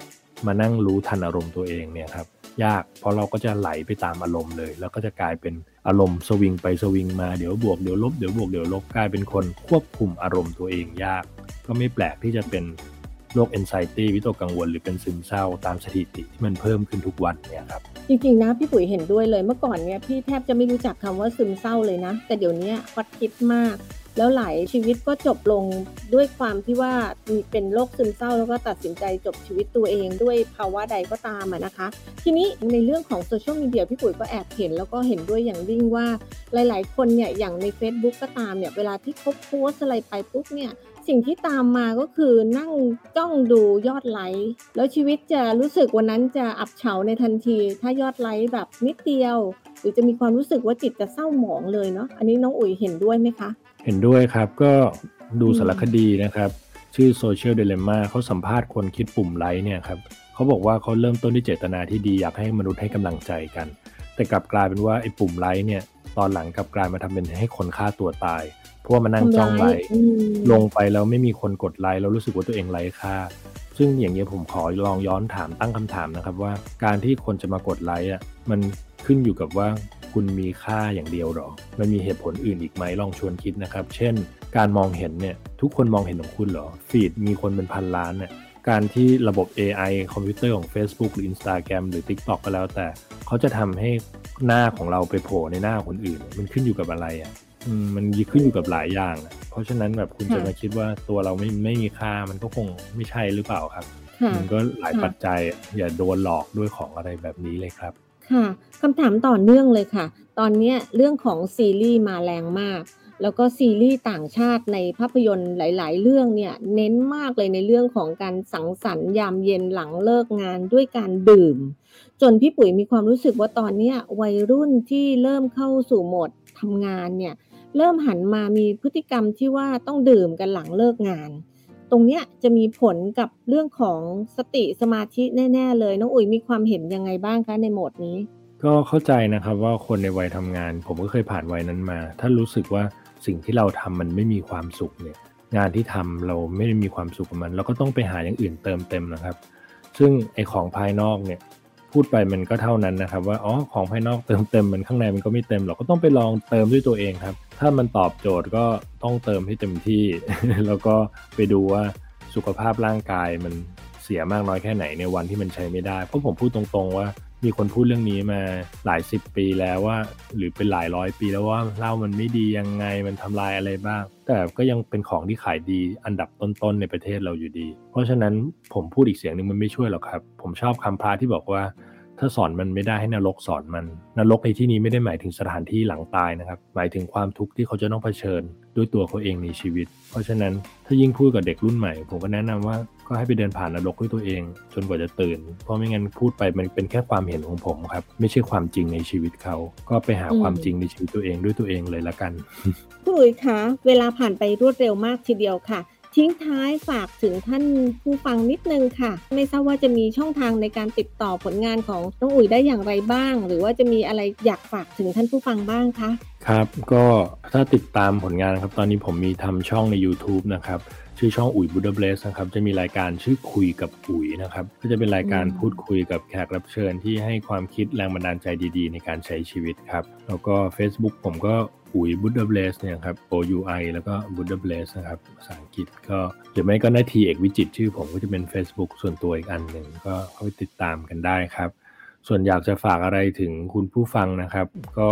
มานั่งรู้ทันอารมณ์ตัวเองเนี่ยครับยากเพราะเราก็จะไหลไปตามอารมณ์เลย แล้วก็จะกลายเป็นอารมณ์สวิงไปสวิงมาเดี๋ยวบวกเดี๋ยวลบเดี๋ยวบวกเดี๋ยวลบกลายเป็นคนควบคุมอารมณ์ตัวเองยาก ก็ไม่แปลกที่จะเป็น โรค anxiety วิตกกังวลหรือเป็นซึมเศร้าตามสถิติที่มันเพิ่มขึ้นทุกวันเนี่ยครับจริงๆนะพี่ปุ๋ยเห็นด้วยเลยเมื่อก่อนเนี่ยพี่แทบจะไม่รู้จักคำว่าซึมเศร้าเลยนะ แต่เดี๋ยวนี้ฮอตฮิตมาก แล้วหลายชีวิตก็จบลงด้วยความที่ว่าเป็นโรคซึมเศร้าแล้วก็ตัดสินใจจบชีวิตตัวเองด้วยภาวะใดก็ตามอะนะคะ ทีนี้ในเรื่องของโซเชียลมีเดียพี่ปุ๋ยก็แอบเห็น แล้วก็เห็นด้วยอย่างยิ่งว่าหลาย ๆ คนเนี่ยอย่างใน Facebook ก็ตามเนี่ยเวลาที่เขาโพสอะไรไปปุ๊บเนี่ย สิ่งที่ตามมาก็คือนั่งจ้องดูยอดไลค์แล้วชีวิตจะรู้สึกวันนั้นจะอับเฉาในทันที ถ้ายอดไลค์แบบนิดเดียว หรือจะมีความรู้สึกว่าจิตจะเศร้าหมองเลยเนาะอันนี้น้องอุ๋ยเห็นด้วยไหมคะ เห็นด้วยครับก็ดูอืมสารคดีนะครับ ชื่อ Social Dilemma เขาสัมภาษณ์คนคิดปุ่มไลค์เนี่ยครับเขาบอกว่าเขาเริ่มต้นด้วยเจตนาที่ดีอยากให้มนุษย์ให้กำลังใจกัน แต่กลับกลายเป็นว่าไอ้ปุ่มไลค์เนี่ยตอนหลังกลับกลายมาทำเป็นให้คนฆ่าตัวตาย เพราะว่ามานั่งจ้องไลค์อืมลงไปแล้วไม่มีคนกดไลค์แล้วรู้สึกว่าตัวเองไร้ค่า ซึ่งอย่างนี้ยผมขอลองย้อนถามตั้งคำถามนะครับว่าการที่คนจะมากดไลค์อะมันขึ้นอยู่กับว่าคุณมีค่าอย่างเดียวหรอ มันมีเหตุผลอื่นอีกไหมลองชวนคิดนะครับ เช่น การมองเห็นเนี่ยทุกคนมองเห็นของคุณเหรอ ฟีดมีคนเป็นพันล้านเนี่ยการที่ระบบ AI คอมพิวเตอร์ของ Facebook หรือ Instagram หรือ TikTok ก็แล้วแต่ เขาจะทำให้หน้าของเราไปโผล่ในหน้าคนอื่น มันขึ้นอยู่กับอะไรอะอื มมันขึ้นอยู่กับหลายอย่างอะเพราะฉะนั้นแบบคุณจะค่ะมาคิดว่าตัวเราไม่ไม่มีค่ามันก็คงไม่ใช่หรือเปล่าครับค่ะมันก็หลายค่ะปัจจัยอะอย่าโดนหลอกด้วยของอะไรแบบนี้เลยครับ ค่ะคำถามต่อเนื่องเลยค่ะ ตอนเนี้ยเรื่องของซีรีส์มาแรงมาก แล้วก็ซีรีส์ต่างชาติในภาพยนตร์หลาย ๆ เรื่องเนี่ยเน้นมากเลยในเรื่องของการสังสรรค์ยามเย็นหลังเลิกงานด้วยการดื่ม จนพี่ปุ๋ยมีความรู้สึกว่าตอนเนี้ยวัยรุ่นที่เริ่มเข้าสู่โหมดทำงานเนี่ย เริ่มหันมามีพฤติกรรมที่ว่าต้องดื่มกันหลังเลิกงาน ตรงเนี้ยจะมีผลกับเรื่องของสติสมาธิแน่ ๆ เลยน้องอุ๋ยมีความเห็นยังไงบ้างคะในโหมดนี้ ก็เข้าใจนะครับว่าคนในวัยทำงาน ผมก็เคยผ่านวัยนั้นมา ถ้ารู้สึกว่าสิ่งที่เราทำมันไม่มีความสุขเนี่ยงานที่ทำเราไม่ได้มีความสุขกับมัน เราก็ต้องไปหาอย่างอื่นเติมเต็มนะครับ ซึ่งไอของภายนอกเนี่ยพูดไปมันก็เท่านั้นนะครับ ว่าอ๋อของภายนอกเติมเต็มมันข้างในมันก็ไม่เต็มเราก็ต้องไปลองเติมด้วยตัวเองครับ ถ้ามันตอบโจทย์ก็ต้องเติมให้เต็มที่ แล้วก็ไปดูว่าสุขภาพร่างกายมันเสียมากน้อยแค่ไหนในวันที่มันใช้ไม่ได้ เพราะผมพูดตรงๆว่ามีคนพูดเรื่องนี้มาหลายสิบปีแล้วว่า หรือเป็นหลายร้อยปีแล้วว่าเหล้ามันไม่ดียังไงมันทำลายอะไรบ้าง แต่ก็ยังเป็นของที่ขายดีอันดับต้นๆในประเทศเราอยู่ดี เพราะฉะนั้นผมพูดอีกเสียงหนึ่งมันไม่ช่วยหรอกครับ ผมชอบคำพระที่บอกว่า ถ้าสอนมันไม่ได้ให้นรกสอนมัน นรกในที่นี้ไม่ได้หมายถึงสถานที่หลังตายนะครับ หมายถึงความทุกข์ที่เขาจะต้องเผชิญ ด้วยตัวเขาเองในชีวิต เพราะฉะนั้นถ้ายิ่งพูดกับเด็กรุ่นใหม่ ผมก็แนะนำว่าก็ให้ไปเดินผ่านนรกด้วยตัวเอง จนกว่าจะตื่น เพราะไม่งั้นพูดไปมันเป็นแค่ความเห็นของผมครับ ไม่ใช่ความจริงในชีวิตเขา ก็ไปหาความจริงในชีวิตตัวเองด้วยตัวเองเลยละกันคุณอุ๋ยคะเวลาผ่านไปรวดเร็วมากทีเดียวค่ะ ทิ้งท้ายฝากถึงท่านผู้ฟังนิดนึงค่ะ ไม่ทราบว่าจะมีช่องทางในการติดต่อผลงานของน้องอุ๋ยได้อย่างไรบ้าง หรือว่าจะมีอะไรอยากฝากถึงท่านผู้ฟังบ้างคะครับ ก็ถ้าติดตามผลงานครับ ตอนนี้ผมมีทำช่องใน YouTube นะครับชื่อช่องอุ๋ยบูดาเบสนะครับจะมีรายการชื่อคุยกับอุ๋ยนะครับก็จะเป็นรายการพูดคุยกับแขกรับเชิญที่ให้ความคิดแรงบันดาลใจดีๆ ในการใช้ชีวิตครับแล้วก็ Facebook ผมก็ อุ๋ยบูดาเบสเนี่ยครับ O U I แล้วก็บูดาเบสนะครับภาษาอังกฤษก็หรือไม่ก็นาทีเอกวิจิตชื่อผมก็จะเป็น Facebook ส่วนตัวอีกอันหนึ่งก็เข้าไปติดตามกันได้ครับ ส่วนอยากจะฝากอะไรถึงคุณผู้ฟังนะครับ ก็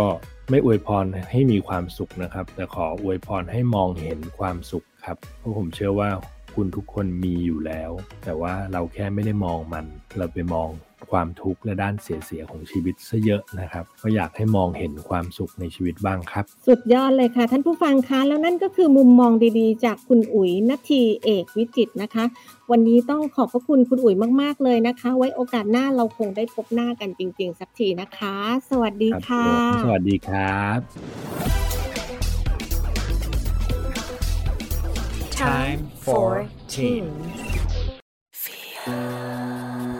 ไม่อวยพรให้มีความสุขนะครับ แต่ขออวยพรให้มองเห็นความสุขครับเพราะผมเชื่อว่าคุณทุกคนมีอยู่แล้ว แต่ว่าเราแค่ไม่ได้มองมัน เราไปมอง ความทุกข์และด้านเสียๆของชีวิตซะเยอะนะครับ ก็อยากให้มองเห็นความสุขในชีวิตบ้างครับ สุดยอดเลยค่ะ ท่านผู้ฟังคะแล้วนั่นก็คือมุมมองดีๆ จากคุณอุ๋ยนาทีเอกวิจิตรนะคะ วันนี้ต้องขอบพระคุณคุณอุ๋ยมากๆเลยนะคะ ไว้โอกาสหน้าเราคงได้พบหน้ากันจริง ๆ สักทีนะคะ สวัสดีครับค่ะผมสวัสดีครับ Time for Teen. Hãy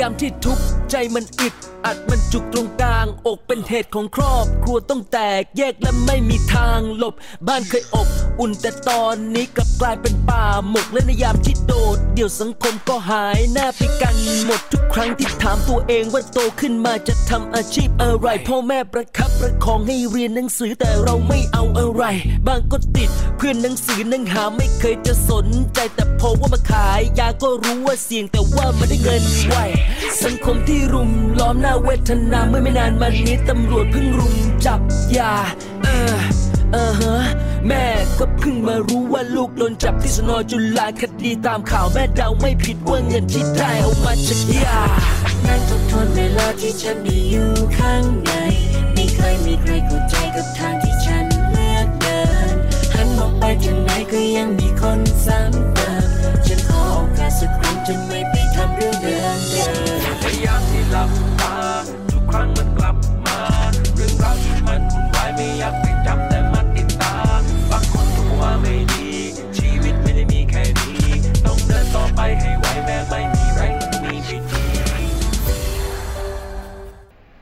ยามที่ทุกข์ใจมันอึดอัดมันจุกตรงกลาง อกเป็นเหตุของครอบ ครัวต้องแตกแยกและไม่มีทางหลบ บ้านเคยอบอุ่นแต่ตอนนี้กลับกลายเป็นป่าหมกและในยามที่โดด เดี่ยวสังคมก็หายหน้าไปกันหมดทุกครั้งที่ถามตัวเองว่าโตขึ้นมาจะทำอาชีพอะไร พ่อแม่ประคับประคองให้เรียนหนังสือแต่เราไม่เอาอะไร บางก็ติดเพื่อนหนังสือนังหาไม่เคยจะสนใจแต่พอว่ามาขายยาก็รู้ว่าเสี่ยงแต่ว่าไม่ได้เงินไวสังคมที่รุมล้อมหน้าเวทนาเมื่อไม่นานมานี้ตำรวจเพิ่งรุมจับยา เออ เออฮะแม่ก็เพิ่งมารู้ว่าลูกโดนจับที่สนจุฬาคดีตามข่าวแม่เดาไม่ผิดว่าเงินที่ได้เอามาจากยา นั่งทบทวนเวลาที่ฉันได้อยู่ข้างใน ไม่เคยมีใครเข้าใจกับทางที่ฉันเลือกเดิน หันมองไปทางไหนก็ยังมีคนซ้ำเติมฉันขอโอกาสสักครั้งจะไม่ ทำเรื่องเดิมเดิมพยายามที่หลับ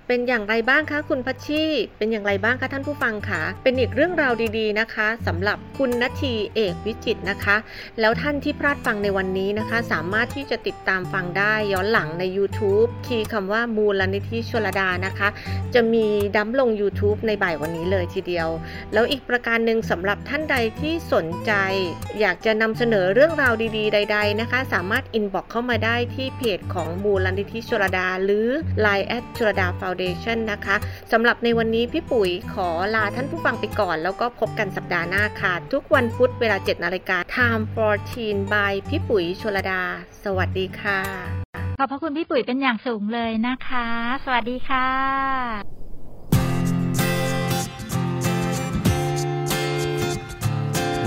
เป็นอย่างไรบ้างคะคุณพัชชีเป็นอย่างไรบ้างคะท่านผู้ฟังคะเป็นอีกเรื่องราวดีๆนะคะสำหรับคุณนทีเอกวิจิตรนะคะ แล้วท่านที่พลาดฟังในวันนี้นะคะ สามารถที่จะติดตามฟังได้ย้อนหลังใน YouTube คีย์คำว่ามูลนิธิชลดานะคะ จะมีนำลง YouTube ในบ่ายวันนี้เลยทีเดียว แล้วอีกประการหนึ่งสำหรับท่านใดที่สนใจ อยากจะนำเสนอเรื่องราวดี ๆ ใด ๆนะคะ สามารถ inbox เข้ามาได้ที่เพจของมูลนิธิชลดา หรือ Line แอดชลดาฟาวเดชันนะคะสำหรับในวันนี้พี่ปุ๋ยขอลาท่านผู้ฟังไปก่อน แล้วก็พบกันสัปดาห์หน้าค่ะ ทุกวันพุธเวลา 7 นาฬิกา Time for Teen by พี่ปุ๋ยชลดา สวัสดีค่ะ ขอบพระคุณพี่ปุ๋ยเป็นอย่างสูงเลยนะคะ สวัสดีค่ะ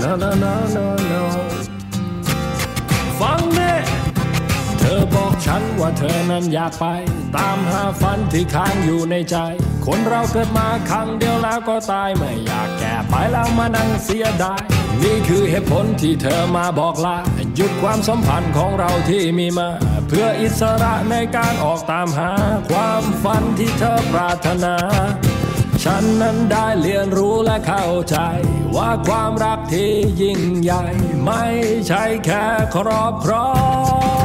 No, no, no, no, no ฟังเน่เธ อบอกฉันว่าเธอนั้นอยากไป ตามหาฝันที่ค้างอยู่ในใจ คนเราเกิดมาครั้งเดียวแล้วก็ตายไม่อยากแก่ไปแล้วมานั่งเสียดายนี่คือเหตุผลที่เธอมาบอกลาหยุดความสัมพันธ์ของเราที่มีมา เพื่ออิสระในการออกตามหา ความฝันที่เธอปรารถนา ฉันนั้นได้เรียนรู้และเข้าใจ ว่าความรักที่ยิ่งใหญ่ ไม่ใช่แค่ครอบครอง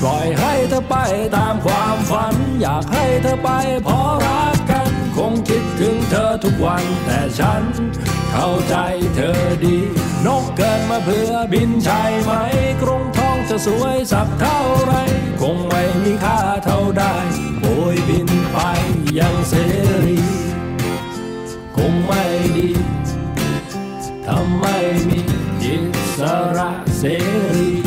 ปล่อยให้เธอไปตามความฝัน อยากให้เธอไปเพราะรักกัน คงคิดถึงเธอทุกวันแต่ฉัน เข้าใจเธอดี นกเกิดมาเพื่อบินใช่ไหม กรุงทองจะสวยสักเท่าไร คงไม่มีค่าเท่าได้โบยบินไปยังเสรี คงไม่ดีทำไมมีอิสระเสรี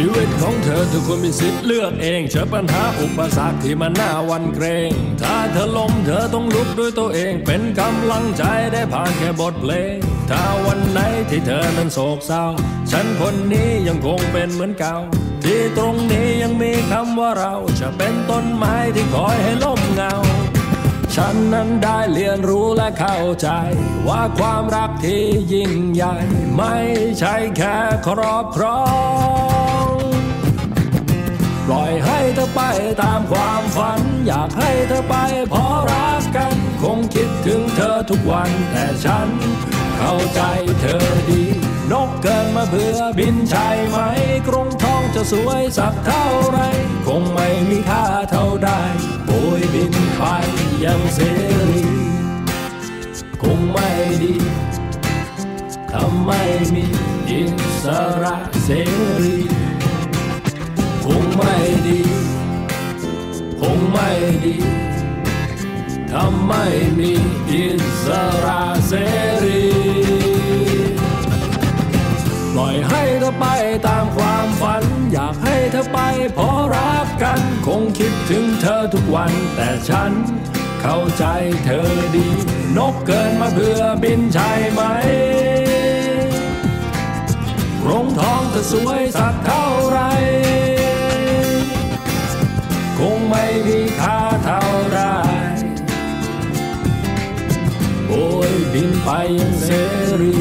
ชีวิตของเธอทุกคนมีสิทธิ์เลือกเองเจอปัญหาอุปสรรคที่มันน่าวันเกรง ถ้าเธอล้มเธอต้องลุกด้วยตัวเอง เป็นกำลังใจได้ผ่านแค่บทเพลง ถ้าวันไหนที่เธอนั้นโศกเศร้า ฉันคนนี้ยังคงเป็นเหมือนเก่า ที่ตรงนี้ยังมีคำว่าเราจะเป็นต้นไม้ที่คอยให้ล่มเงาฉันนั้นได้เรียนรู้และเข้าใจ ว่าความรักที่ยิ่งใหญ่ ไม่ใช่แค่ครอบครอง ปล่อยให้เธอไปตามความฝัน อยากให้เธอไปเพราะรักกัน คงคิดถึงเธอทุกวันแต่ฉัน เข้าใจเธอดี นกเกินมาเพื่อบินใช่ไหม กรงทองจะสวยสักเท่าไร คงไม่มีค่าเท่าได้โบยบินไปยังเสรีคงไม่ดีทำไมมีอิสระเสรี ไม่ดี คงไม่ดีทำไม่มีอิสระเสรีปล่อยให้เธอไปตามความฝัน อยากให้เธอไปเพราะรักกัน คงคิดถึงเธอทุกวันแต่ฉันเข้าใจเธอดี นกเกินมาเพื่อบินใช่ไหมรงทองจะสวยสักเท่าไร ม่มีค่าเท่าไรโบยบินไปยังเสรี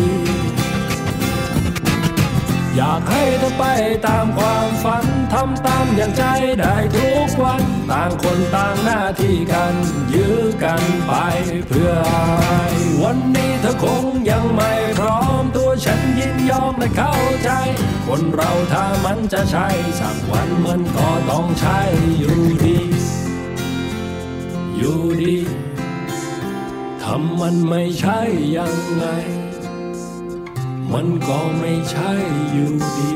อยากให้เธอไปตามความฝันทำตามอย่างใจได้ทุกวัน ต่างคนต่างหน้าที่กัน ยื้อกันไปเพื่ออะไรวันนี้เธอคงยังไม่พร้อมตัวฉันยินยอมและเข้าใจ คนเราถ้ามันจะใช่สักวันมันก็ต้องใช่อยู่ดี อยู่ดีทำมันไม่ใช่ยังไง มันก็ไม่ใช่อยู่ดี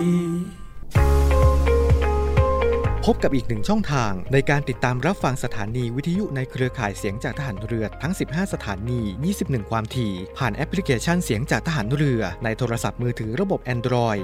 พบกับอีกหนึ่งช่องทางในการติดตามรับฟังสถานีวิทยุในเครือข่ายเสียงจากทหารเรือทั้ง 15 สถานี 21 ความถี่ ผ่านแอปพลิเคชันเสียงจากทหารเรือในโทรศัพท์มือถือระบบ Android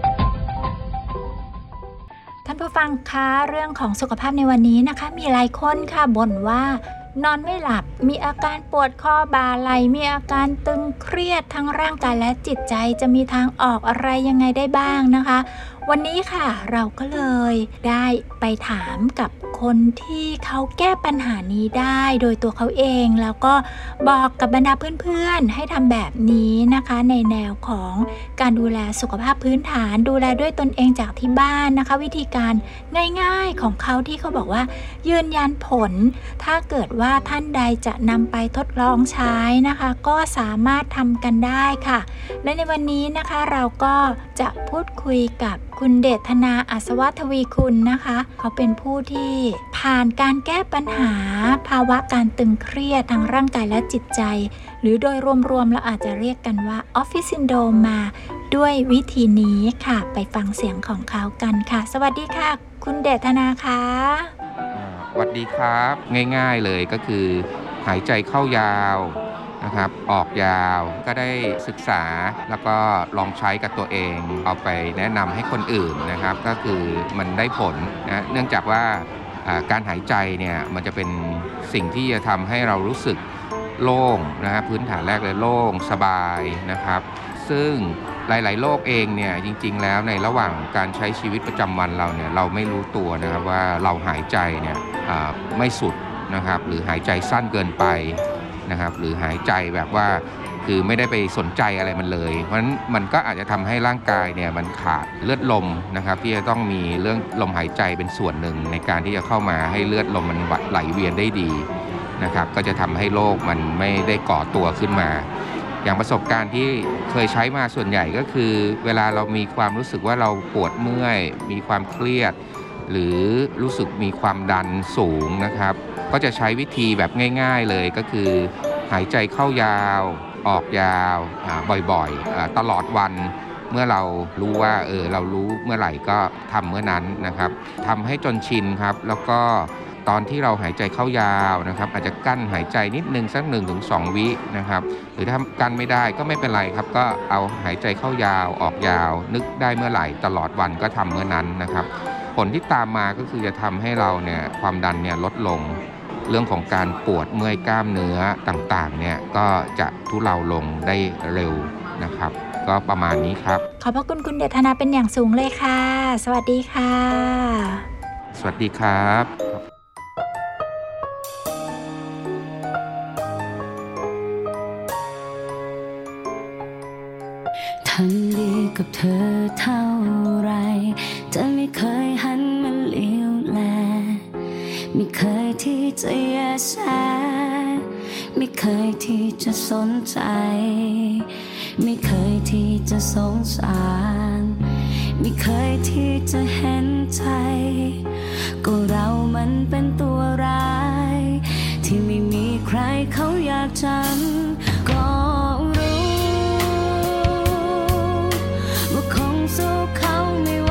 านผู้ฟังคะเรื่องของสุขภาพในวันนี้นะคะ มีหลายคนค่ะบ่นว่านอนไม่หลับมีอาการปวดข้อบ่าไหลมีอาการตึงเครียดทั้งร่างกายและจิตใจจะมีทางออกอะไรยังไงได้บ้างนะคะ วันนี้ค่ะเราก็เลยได้ไปถามกับคนที่เขาแก้ปัญหานี้ได้โดยตัวเขาเอง แล้วก็บอกกับบรรดาเพื่อนๆ ให้ทำแบบนี้นะคะ ในแนวของการดูแลสุขภาพพื้นฐาน ดูแลด้วยตนเองจากที่บ้านนะคะ วิธีการง่ายๆของเขาที่เขาบอกว่า ยืนยันผล ถ้าเกิดว่าท่านใดจะนำไปทดลองใช้นะคะ ก็สามารถทำกันได้ค่ะ และในวันนี้นะคะเราก็จะพูดคุยกับคุณเดชธนาอัศวทวีคุณนะคะ เขาเป็นผู้ที่ผ่านการแก้ปัญหา ภาวะการตึงเครียดทางร่างกายและจิตใจ หรือโดยรวมๆเราอาจจะเรียกกันว่าออฟฟิศซินโดมมาด้วยวิธีนี้ค่ะ ไปฟังเสียงของเขากันค่ะ สวัสดีค่ะ คุณเดชธนาคะสวัสดีครับ ง่ายๆเลยก็คือ หายใจเข้ายาว นะครับ ออกยาวก็ได้ศึกษาแล้วก็ลองใช้กับตัวเอง เอาไปแนะนำให้คนอื่นนะครับ ก็คือมันได้ผลนะเนื่องจากว่าการหายใจเนี่ยมันจะเป็นสิ่งที่จะทำให้เรารู้สึกโล่งนะฮะพื้นฐานแรกเลยโล่งสบายนะครับ ซึ่งหลาย ๆ โรคเองเนี่ยจริง ๆ แล้วในระหว่างการใช้ชีวิตประจำวันเราเนี่ยเราไม่รู้ตัวนะครับว่าเราหายใจเนี่ยไม่สุดนะครับหรือหายใจสั้นเกินไป นะครับ หรือหายใจแบบว่าคือไม่ได้ไปสนใจอะไรมันเลย เพราะฉะนั้นมันก็อาจจะทำให้ร่างกายเนี่ยมันขาดเลือดลมนะครับ ที่จะต้องมีเรื่องลมหายใจเป็นส่วนหนึ่งในการที่จะเข้ามาให้เลือดลมมันไหลเวียนได้ดีนะครับ ก็จะทำให้โรคมันไม่ได้ก่อตัวขึ้นมา อย่างประสบการณ์ที่เคยใช้มาส่วนใหญ่ก็คือ เวลาเรามีความรู้สึกว่าเราปวดเมื่อย มีความเครียด หรือรู้สึกมีความดันสูงนะครับ ก็จะใช้วิธีแบบง่าย ๆเลยก็คือ หายใจเข้ายาว ออกยาวบ่อยๆตลอดวันเมื่อเรารู้ว่าเออเรารู้เมื่อไหร่ก็ทำเมื่อนั้นนะครับทำให้จนชินครับ แล้วก็ตอนที่เราหายใจเข้ายาวนะครับ อาจจะกั้นหายใจนิดนึงสัก1นถึงสวินะครับ หรือถ้ากั้นไม่ได้ก็ไม่เป็นไรครับ ก็เอาหายใจเข้ายาวออกยาว นึกได้เมื่อไหร่ตลอดวันก็ทำเมื่อนั้นนะครับ ผลที่ตามมาก็คือจะทำให้เราเนี่ยความดันเนี่ยลดลง เรื่องของการปวดเมื่อยกล้ามเนื้อต่างๆเนี่ยก็จะทุเลาลงได้เร็วนะครับ ก็ประมาณนี้ครับ ขอบพระคุณคุณเดชนาเป็นอย่างสูงเลยค่ะ สวัสดีค่ะ สวัสดีครับทำดีกับเธอเท่าไรจะไม่เคยหันมาเลี้ยวแล ไม่เคยที่จะแยแสไม่เคยที่จะสนใจ ไม่เคยที่จะสงสาร ไม่เคยที่จะเห็นใจ ก็เรามันเป็นตัวร้าย ที่ไม่มีใครเขาอยากจำก็รู้ ว่าคงสู้เขาไม่ไหว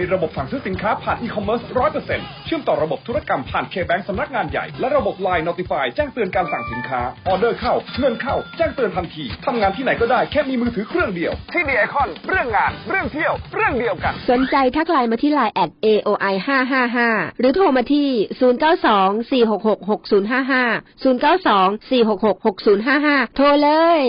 มีระบบสั่งซื้อสินค้าผ่านอีคอมเมิร์ซร้อยเปอร์เซ็นต์เชื่อมต่อระบบธุรกรรมผ่าน KBank สำนักงานใหญ่ และระบบไ Line Notify แจ้งเตือนการสั่งสินค้า ออเดอร์เข้า เงินเข้า แจ้งเตือนทันที ทำงานที่ไหนก็ได้แค่มีมือถือเครื่องเดียว ที่ The iCon เรื่องงาน เรื่องเที่ยว เรื่องเดียวกัน สนใจทักไลน์มาที่ไลน์ @aoi 555หรือโทรมาที่ 0924666055 0924666055 โทรเลย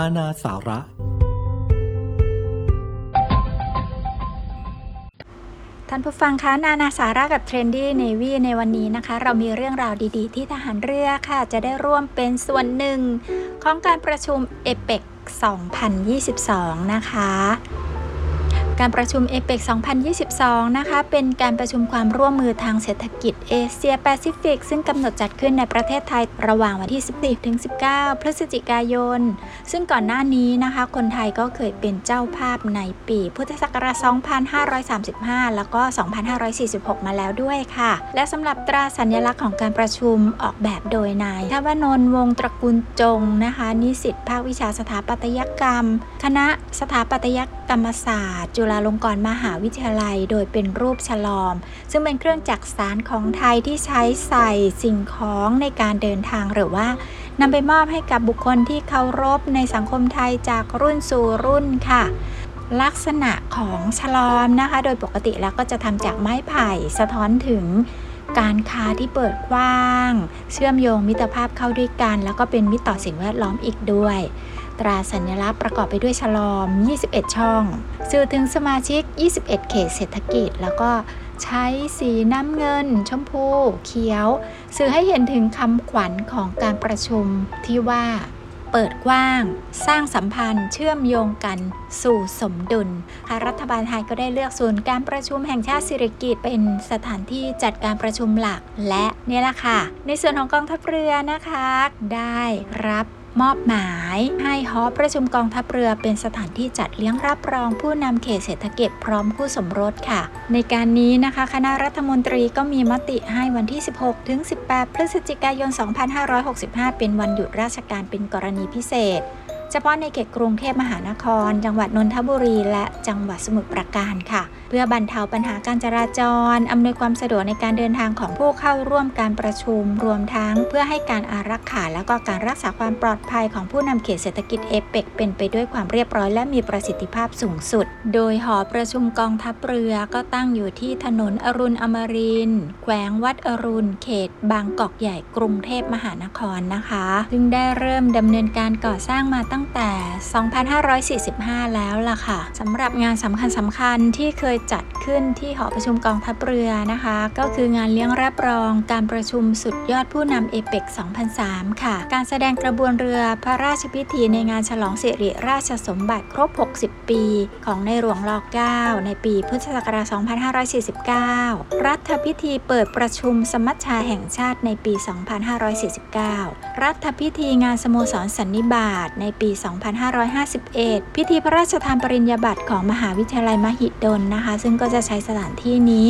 นานาสาระ ท่านผู้ฟังคะนานาสาระกับเทรนดี้เนวีในวันนี้นะคะ เรามีเรื่องราวดีๆ ที่ทหารเรือค่ะ จะได้ร่วมเป็นส่วนหนึ่ง ของการประชุมเอเปก2022 นะคะการประชุมเอเปก2022 นะคะ เป็นการประชุมความร่วมมือทางเศรษฐกิจ เอเชียแปซิฟิก ซึ่งกำหนดจัดขึ้นในประเทศไทยระหว่างวันที่ 14ถึง19 พฤศจิกายน ซึ่งก่อนหน้านี้นะคะ คนไทยก็เคยเป็นเจ้าภาพในปีพุทธศักราช 2535 แล้วก็ 2546 มาแล้วด้วยค่ะ และสำหรับตราสัญลักษณ์ของการประชุมออกแบบโดยนายทวนนท์วงศ์ตระกูลจงนะคะ นิสิตภาควิชาสถาปัตยกรรม คณะสถาปัตยกรรมศาสตร์ จุฬาลงกรณ์มหาวิทยาลัย โดยเป็นรูปฉลอม ซึ่งเป็นเครื่องจักรสารของไททยที่ใช้ใส่สิ่งของในการเดินทางหรือว่านำไปมอบให้กับบุคคลที่เคารพในสังคมไทยจากรุ่นสู่รุ่นค่ะ ลักษณะของฉลอมนะคะ โดยปกติแล้วก็จะทำจากไม้ไผ่สะท้อนถึงการค้าที่เปิดกว้าง เชื่อมโยงมิตรภาพเข้าด้วยกัน แล้วก็เป็นมิตรต่อสิ่งแวดล้อมอีกด้วย ตราสัญลักษณ์ประกอบไปด้วยฉลอม 21 ช่อง สื่อถึงสมาชิก 21 เขตเศรษฐกิจ แล้วก็ ใช้สีน้ำเงิน ชมพู เขียว สื่อให้เห็นถึงคำขวัญของการประชุมที่ว่า เปิดกว้าง สร้างสัมพันธ์ เชื่อมโยงกันสู่สมดุลรัฐบาลไทยก็ได้เลือกศูนย์การประชุมแห่งชาติสิริกิติ์เป็นสถานที่จัดการประชุมหลักและนี่แหละค่ะ ในส่วนของกองทัพเรือนะคะ ได้รับ มอบหมายให้หอประชุมกองทัพเรือเป็นสถานที่จัดเลี้ยงรับรองผู้นำเขตเศรษฐกิจพร้อมคู่สมรสค่ะ ในการนี้นะคะคณะรัฐมนตรีก็มีมติให้วันที่ 16 ถึง 18 พฤศจิกายน 2565 เป็นวันหยุดราชการเป็นกรณีพิเศษ เฉพาะในเขตกรุงเทพมหานคร จังหวัดนนทบุรี และจังหวัดสมุทรปราการค่ะ เพื่อบรรเทาปัญหาการจราจร อำนวยความสะดวกในการเดินทางของผู้เข้าร่วมการประชุม รวมทั้งเพื่อให้การอารักขาและก็การรักษาความปลอดภัยของผู้นำเขตเศรษฐกิจเอเปกเป็นไปด้วยความเรียบร้อยและมีประสิทธิภาพสูงสุด โดยหอประชุมกองทัพเรือก็ตั้งอยู่ที่ถนนอรุณอมรินทร์แขวงวัดอรุณ เขต บางกอกใหญ่กรุงเทพมหานครนะคะ ซึ่งได้เริ่มดำเนินการก่อสร้างมาตั้ง้งแต่ 2545 แล้วล่ะค่ะสำหรับงานสำคัญสำคัญที่เคยจัดขึ้นที่หอประชุมกองทัพเรือนะคะ ก็คืองานเลี้ยงรับรองการประชุมสุดยอดผู้นำเอเปก2003 ค่ะ การแสดงกระบวนเรือพระราชพิธีในงานฉลองสิริราชสมบัติครบ 60 ปี ของในหลวงร9ในปีพุทธศักราช 2549 รัฐพิธีเปิดประชุมสมัชชาแห่งชาติในปี 2549 รัฐพิธีงานสโมสรสันนิบาตในปี2551 พิธีพระราชทานปริญญาบัตรของมหาวิทยาลัยมหิดลนะคะ ซึ่งก็จะใช้สถานที่นี้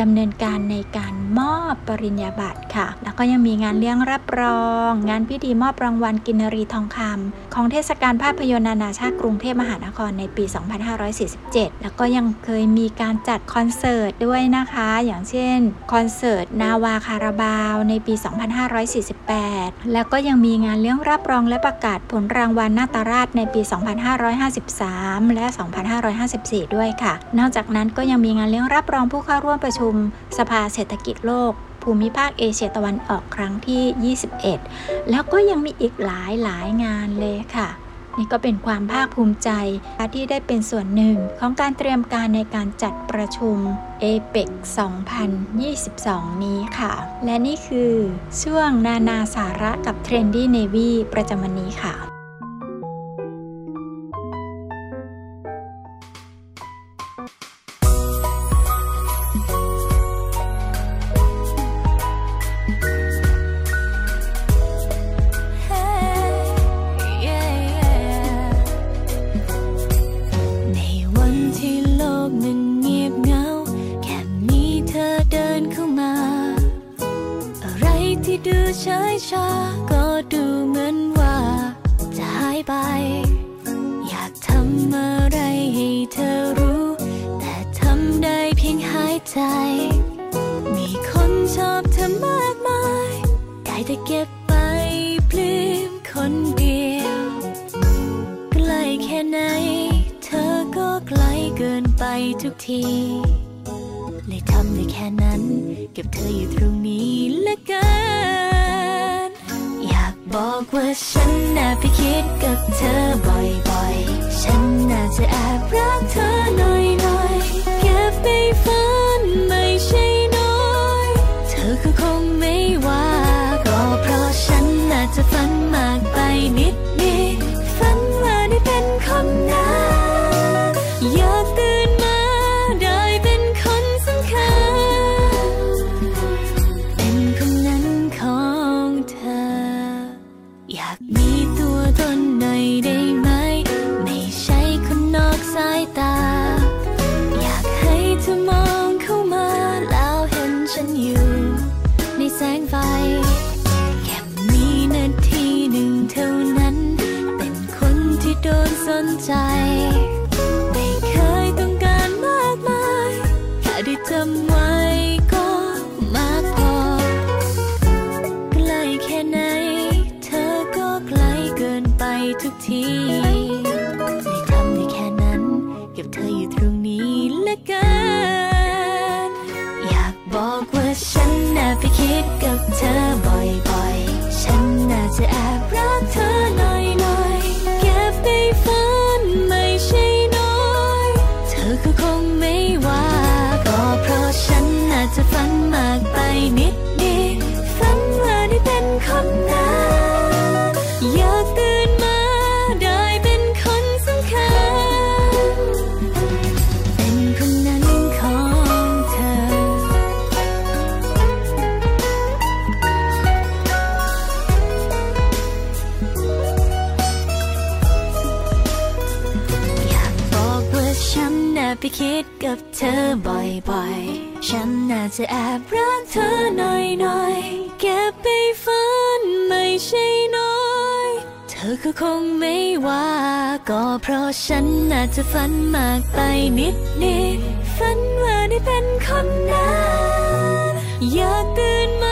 ดำเนินการในการมอบปริญญาบัตรค่ะ แล้วก็ยังมีงานเลี้ยงรับรอง งานพิธีมอบรางวัลกินรีทองคำของเทศกาลภาพยนตร์นานาชาติกรุงเทพมหานครในปี 2547 แล้วก็ยังเคยมีการจัดคอนเสิร์ตด้วยนะคะ อย่างเช่นคอนเสิร์ตนาวาคาราบาวในปี 2548 แล้วก็ยังมีงานเลี้ยงรับรองและประกาศผลรางวัลนาตราชในปี 2553 และ 2554 ด้วยค่ะ นอกจากนั้นก็ยังมีงานเลี้ยงรับรองผู้เข้าร่วมประชุมสภาเศรษฐกิจโลก ภูมิภาคเอเชียตะวันออกครั้งที่ 21 แล้วก็ยังมีอีกหลายหลายงานเลยค่ะ นี่ก็เป็นความภาคภูมิใจที่ได้เป็นส่วนหนึ่งของการเตรียมการในการจัดประชุม APEC 2022 นี้ค่ะ และนี่คือช่วงนานาสาระกับ Trendy Navy ประจำวันนี้ค่ะ รักเธอหน่อยๆเก็บไปฝันไม่ใช่น้อย เธอก็คงไม่ว่า ก็เพราะฉันอาจจะฝันมากไปนิด ฉันอาจจะฝันมากไปนิดนิดฝันว่าได้เป็นคนนั้นอยากตื่นมา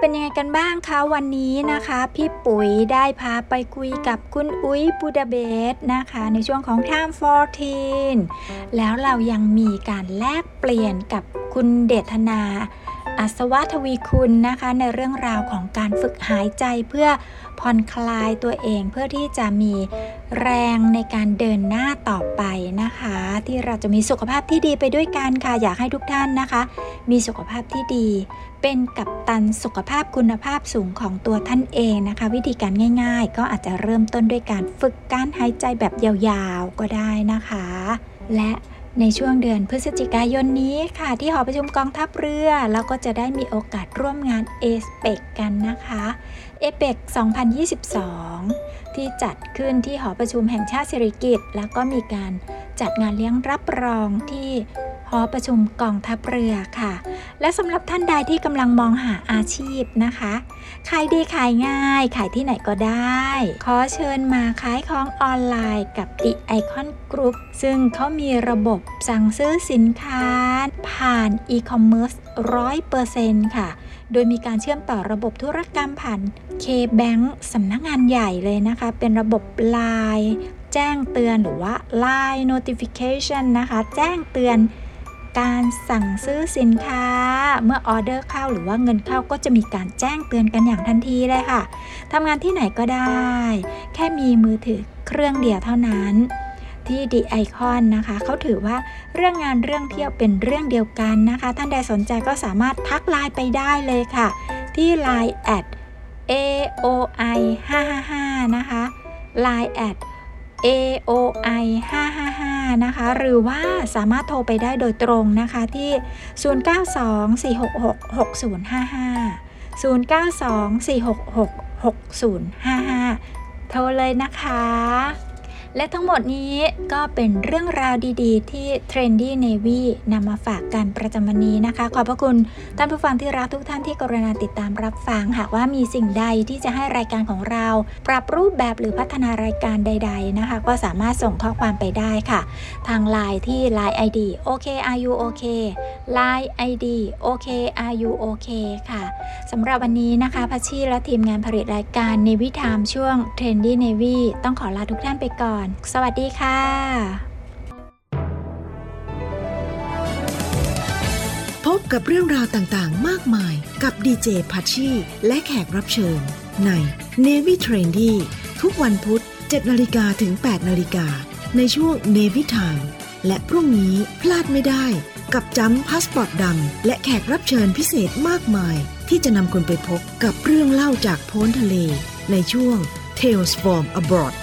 เป็นยังไงกันบ้างคะวันนี้นะคะ พี่ปุ๋ยได้พาไปคุยกับคุณอุ้ยบูดาเบสนะคะ ในช่วงของ Time 14 แล้วเรายังมีการแลกเปลี่ยนกับคุณเดชนา อัศวทวีคุณนะคะ ในเรื่องราวของการฝึกหายใจเพื่อผ่อนคลายตัวเองเพื่อที่จะมีแรงในการเดินหน้าต่อไปนะคะ ที่เราจะมีสุขภาพที่ดีไปด้วยกันค่ะอยากให้ทุกท่านนะคะ มีสุขภาพที่ดี เป็นกัปตันสุขภาพคุณภาพสูงของตัวท่านเองนะคะ วิธีการง่าย ๆ ก็อาจจะเริ่มต้นด้วยการฝึกการหายใจแบบยาวๆก็ได้นะคะ และ ในช่วงเดือนพฤศจิกายนนี้ค่ะ ที่หอประชุมกองทัพเรือ เราก็จะได้มีโอกาสร่วมงานเอสเปกกันนะคะ เอเปก2022 ที่จัดขึ้นที่หอประชุมแห่งชาติสิริกิตแล้วก็มีการจัดงานเลี้ยงรับรองที่หอประชุมกองทัพเรือค่ะ และสำหรับท่านใดที่กำลังมองหาอาชีพนะคะขายดีขายง่าย ขายที่ไหนก็ได้ ขอเชิญมาขายของออนไลน์กับ The Icon Group ซึ่งเขามีระบบสั่งซื้อสินค้า ผ่าน e-commerce 100%ค่ะ โดยมีการเชื่อมต่อระบบธุรกรรมผ่าน K-Bank สำนักงานใหญ่เลยนะคะ เป็นระบบ Line แจ้งเตือนหรือว่า Line Notification นะคะ แจ้งเตือนการสั่งซื้อสินค้า เมื่อออเดอร์เข้าหรือว่าเงินเข้าก็จะมีการแจ้งเตือนกันอย่างทันทีเลยค่ะทำงานที่ไหนก็ได้ แค่มีมือถือเครื่องเดียวเท่านั้น ที่ The Icon นะคะเขาถือว่าเรื่องงานเรื่องเที่ยวเป็นเรื่องเดียวกันนะคะ ท่านใดสนใจก็สามารถทักไลน์ไปได้เลยค่ะ ที่ Line at aoi 555นะคะ Line at aoi 555นะคะหรือว่าสามารถโทรไปได้โดยตรงนะคะที่ 0924666055 0924666055 โทรเลยนะคะ และทั้งหมดนี้ก็เป็นเรื่องราวดีๆ ที่ Trendy Navy นำมาฝากกันประจำวันนี้นะคะ ขอบพระคุณท่านผู้ฟังที่รักทุกท่านที่กรุณาติดตามรับฟัง หากว่ามีสิ่งใดที่จะให้รายการของเรา ปรับรูปแบบหรือพัฒนารายการใด ๆนะคะ ก็สามารถส่งข้อความไปได้ค่ะ ทาง Line ที่ Line ID OK are you OK Line ID OK are you OK ค่ะสำหรับวันนี้นะคะพัชชีและทีมงานผลิตรายการ Navy Time ช่วง Trendy Navy ต้องขอลาทุกท่านไปก่อนสวัสดีค่ะพบกับเรื่องราวต่างๆ มากมายกับดีเจพัชชีและแขกรับเชิญ ใน Navy Trendy ทุกวันพุธ7นาฬิกาถึง8นาฬิกาในช่วง Navy Time และพรุ่งนี้พลาดไม่ได้ กับจัมพาสปอร์ตดำและแขกรับเชิญพิเศษมากมาย ที่จะนำคนไปพบกับเรื่องเล่าจากโพ้นทะเล ในช่วง Tales from Abroad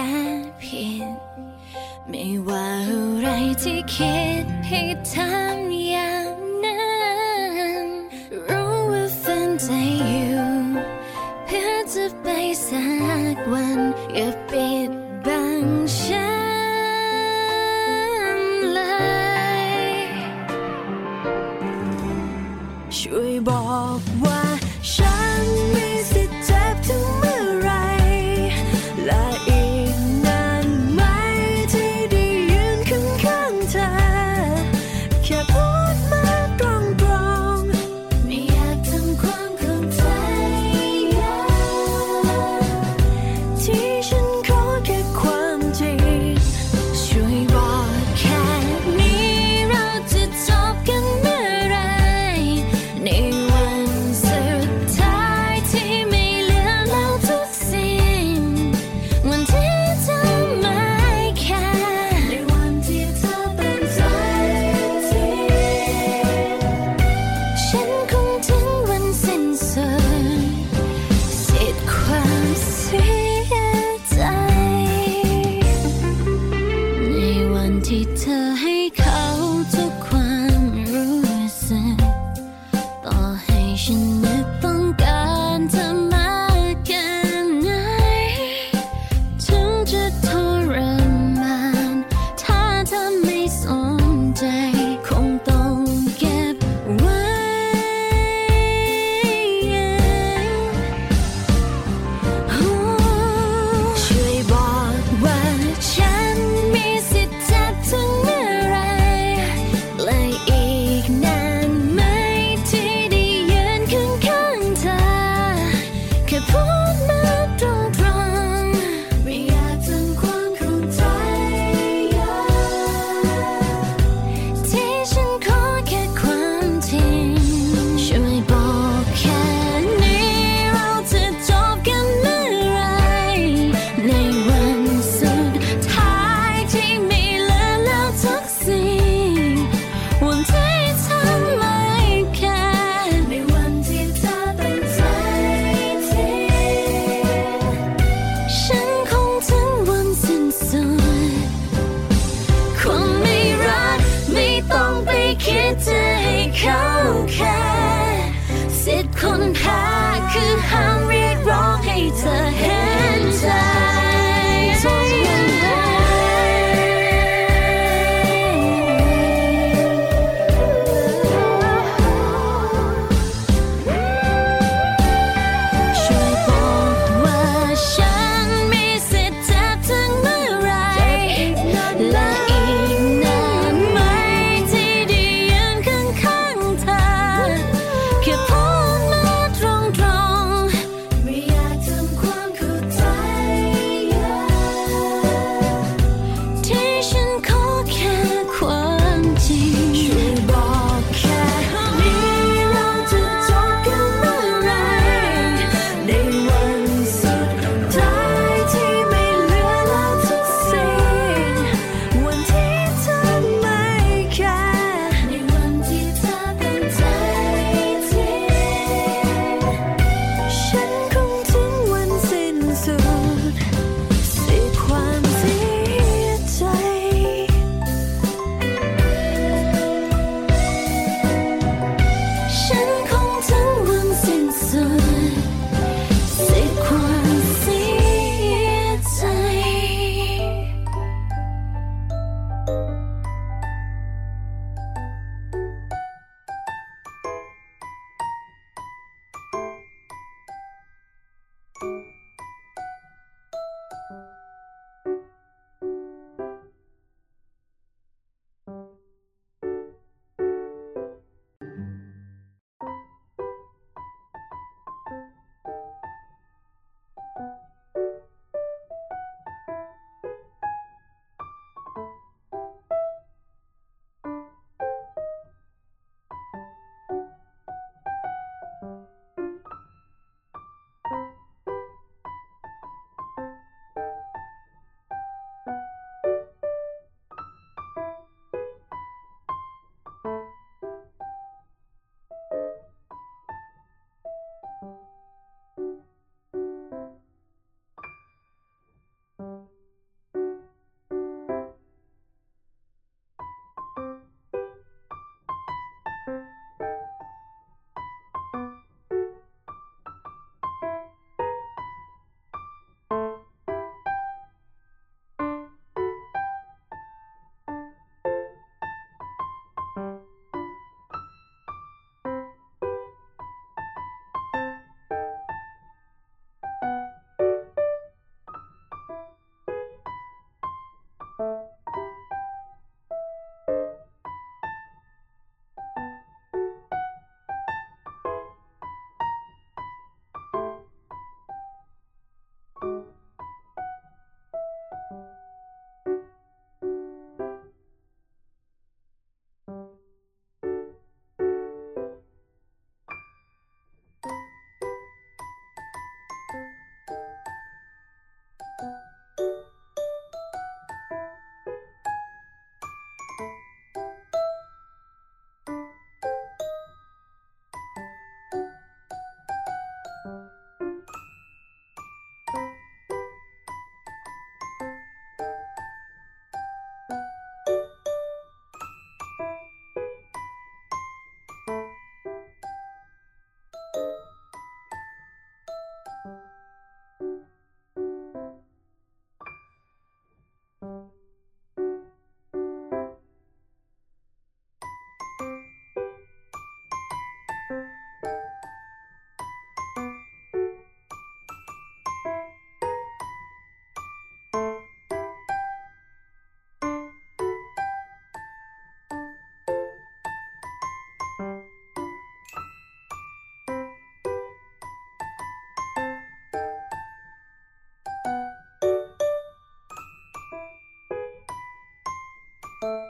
ค่ผิด ไม่ว่าอะไรที่คิดให้ทำอย่างนั้นรู้ว่าฝันใจอยู่ เพื่อจะไปสักวันอย่ thank uh you -huh.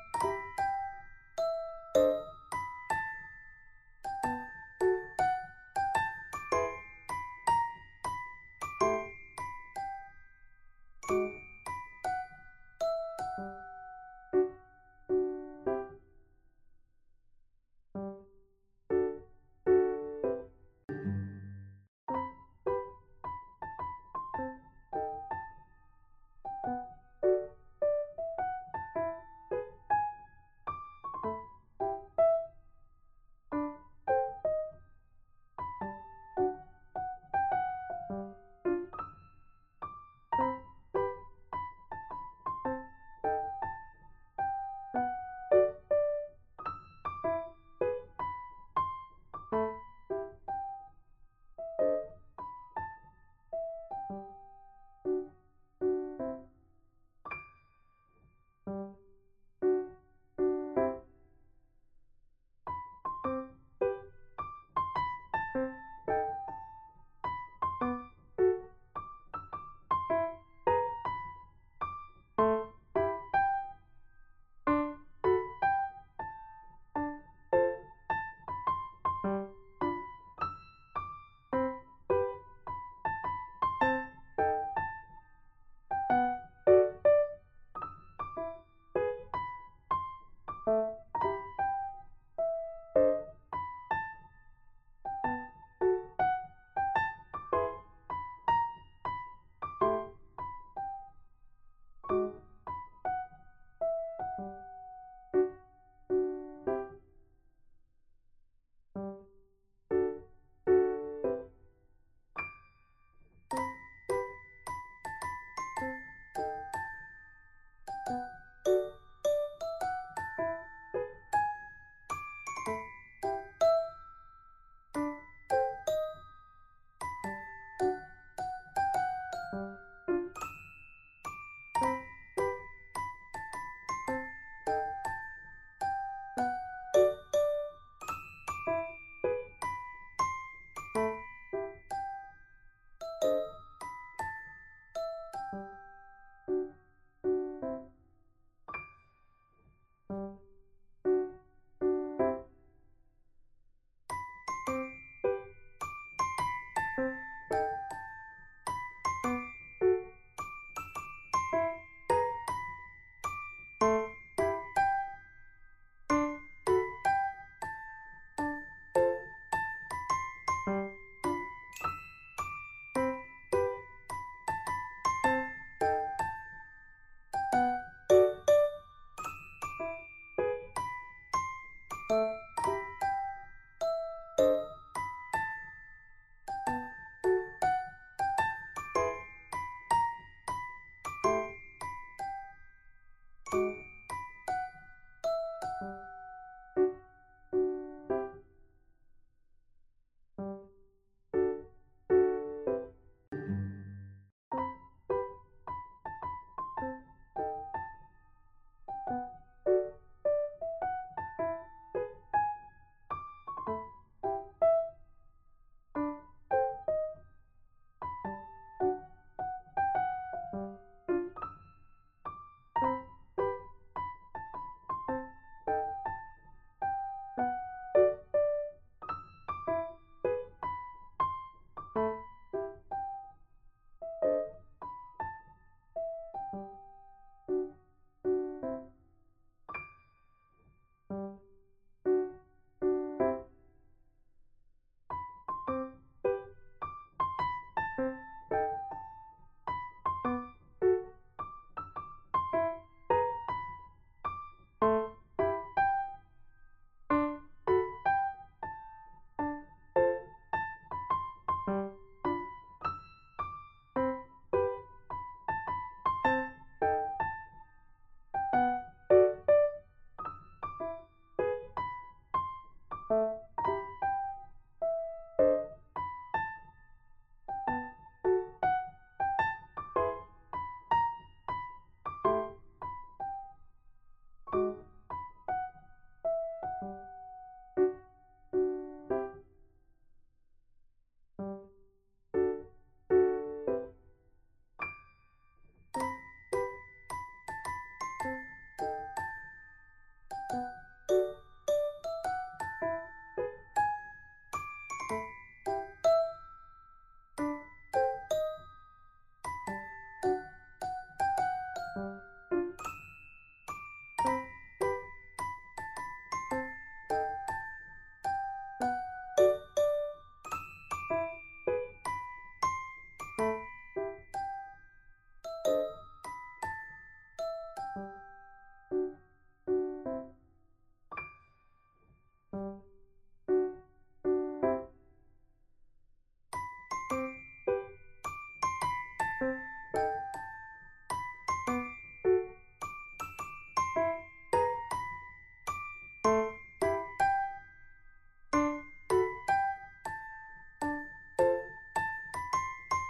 you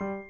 you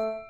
you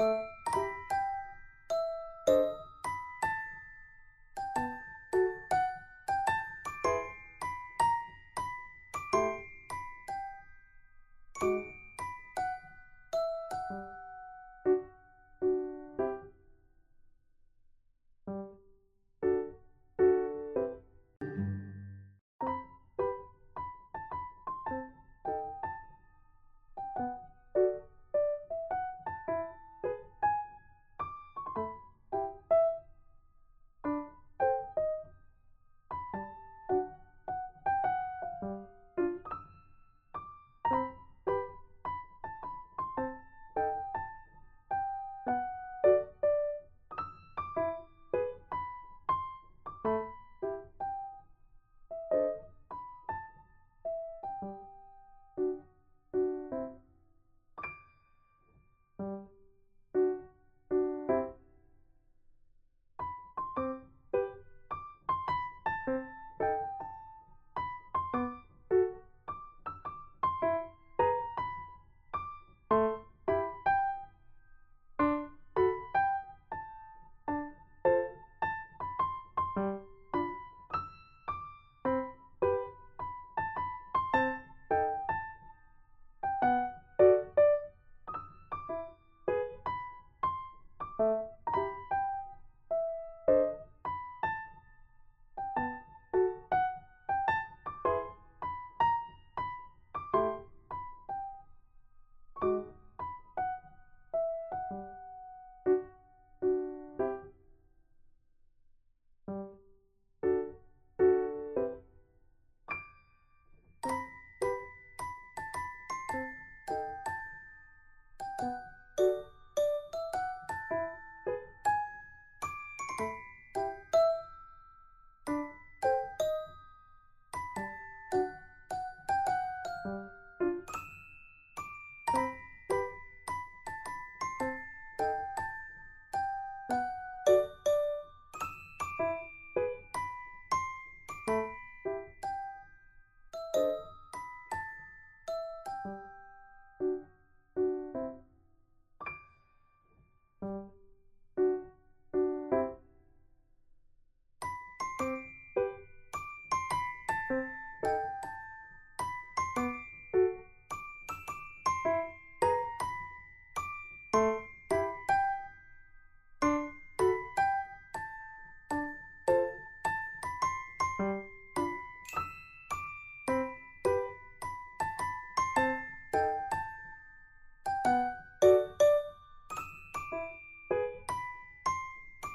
you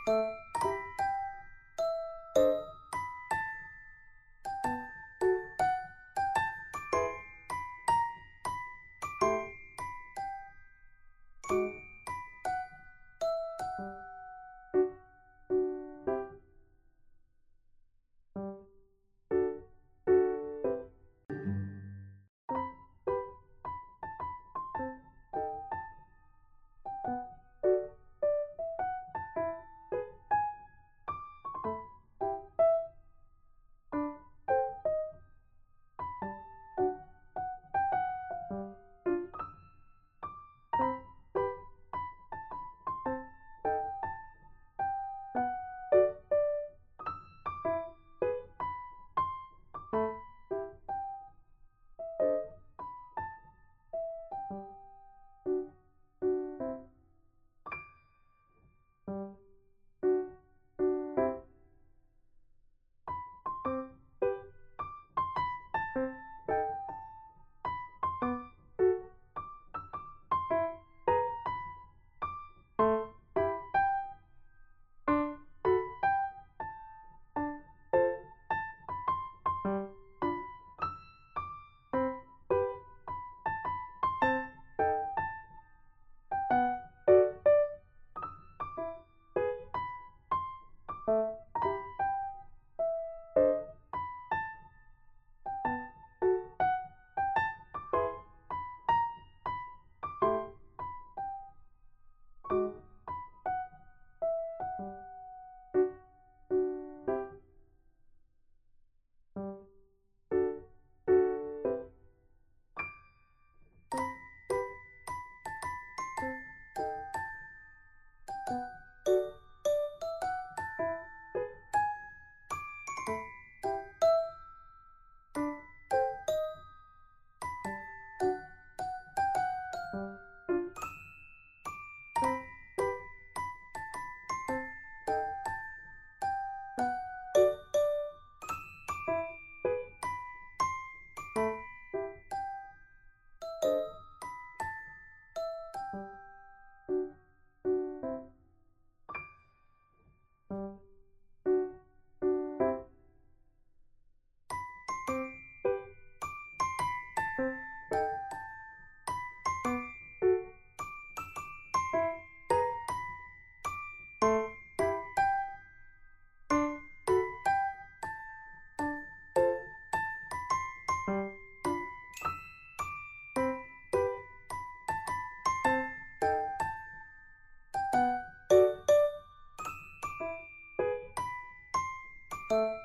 you ค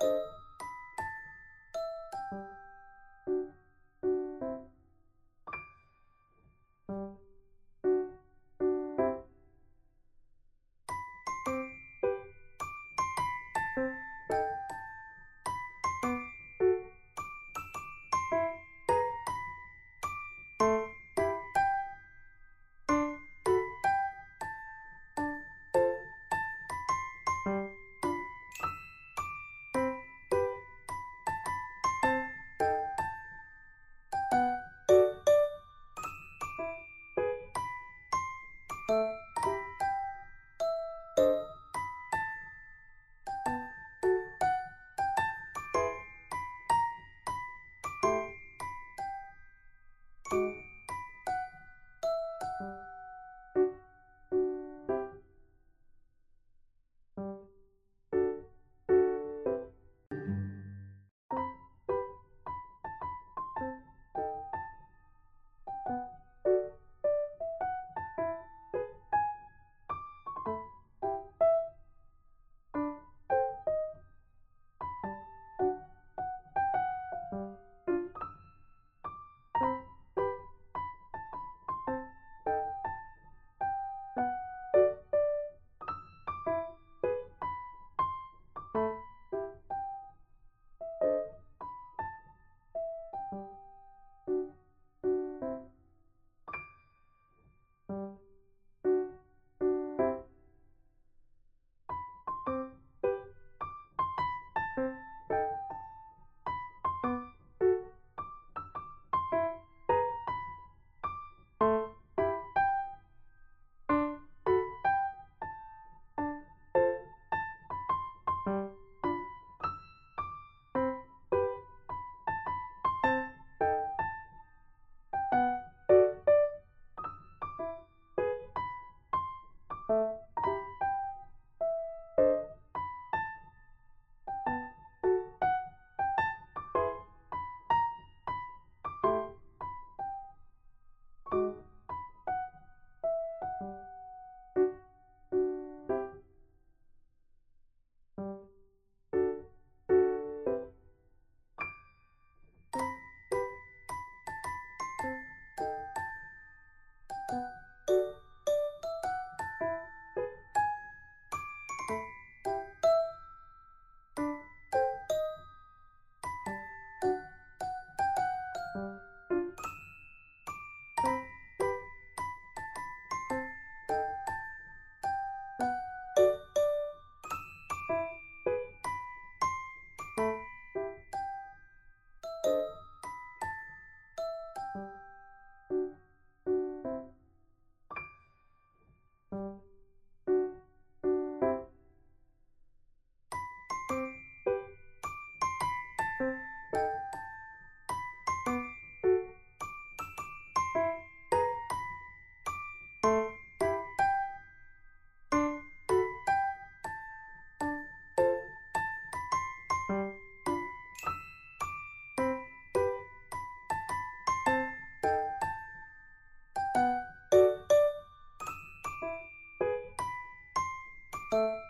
うん。you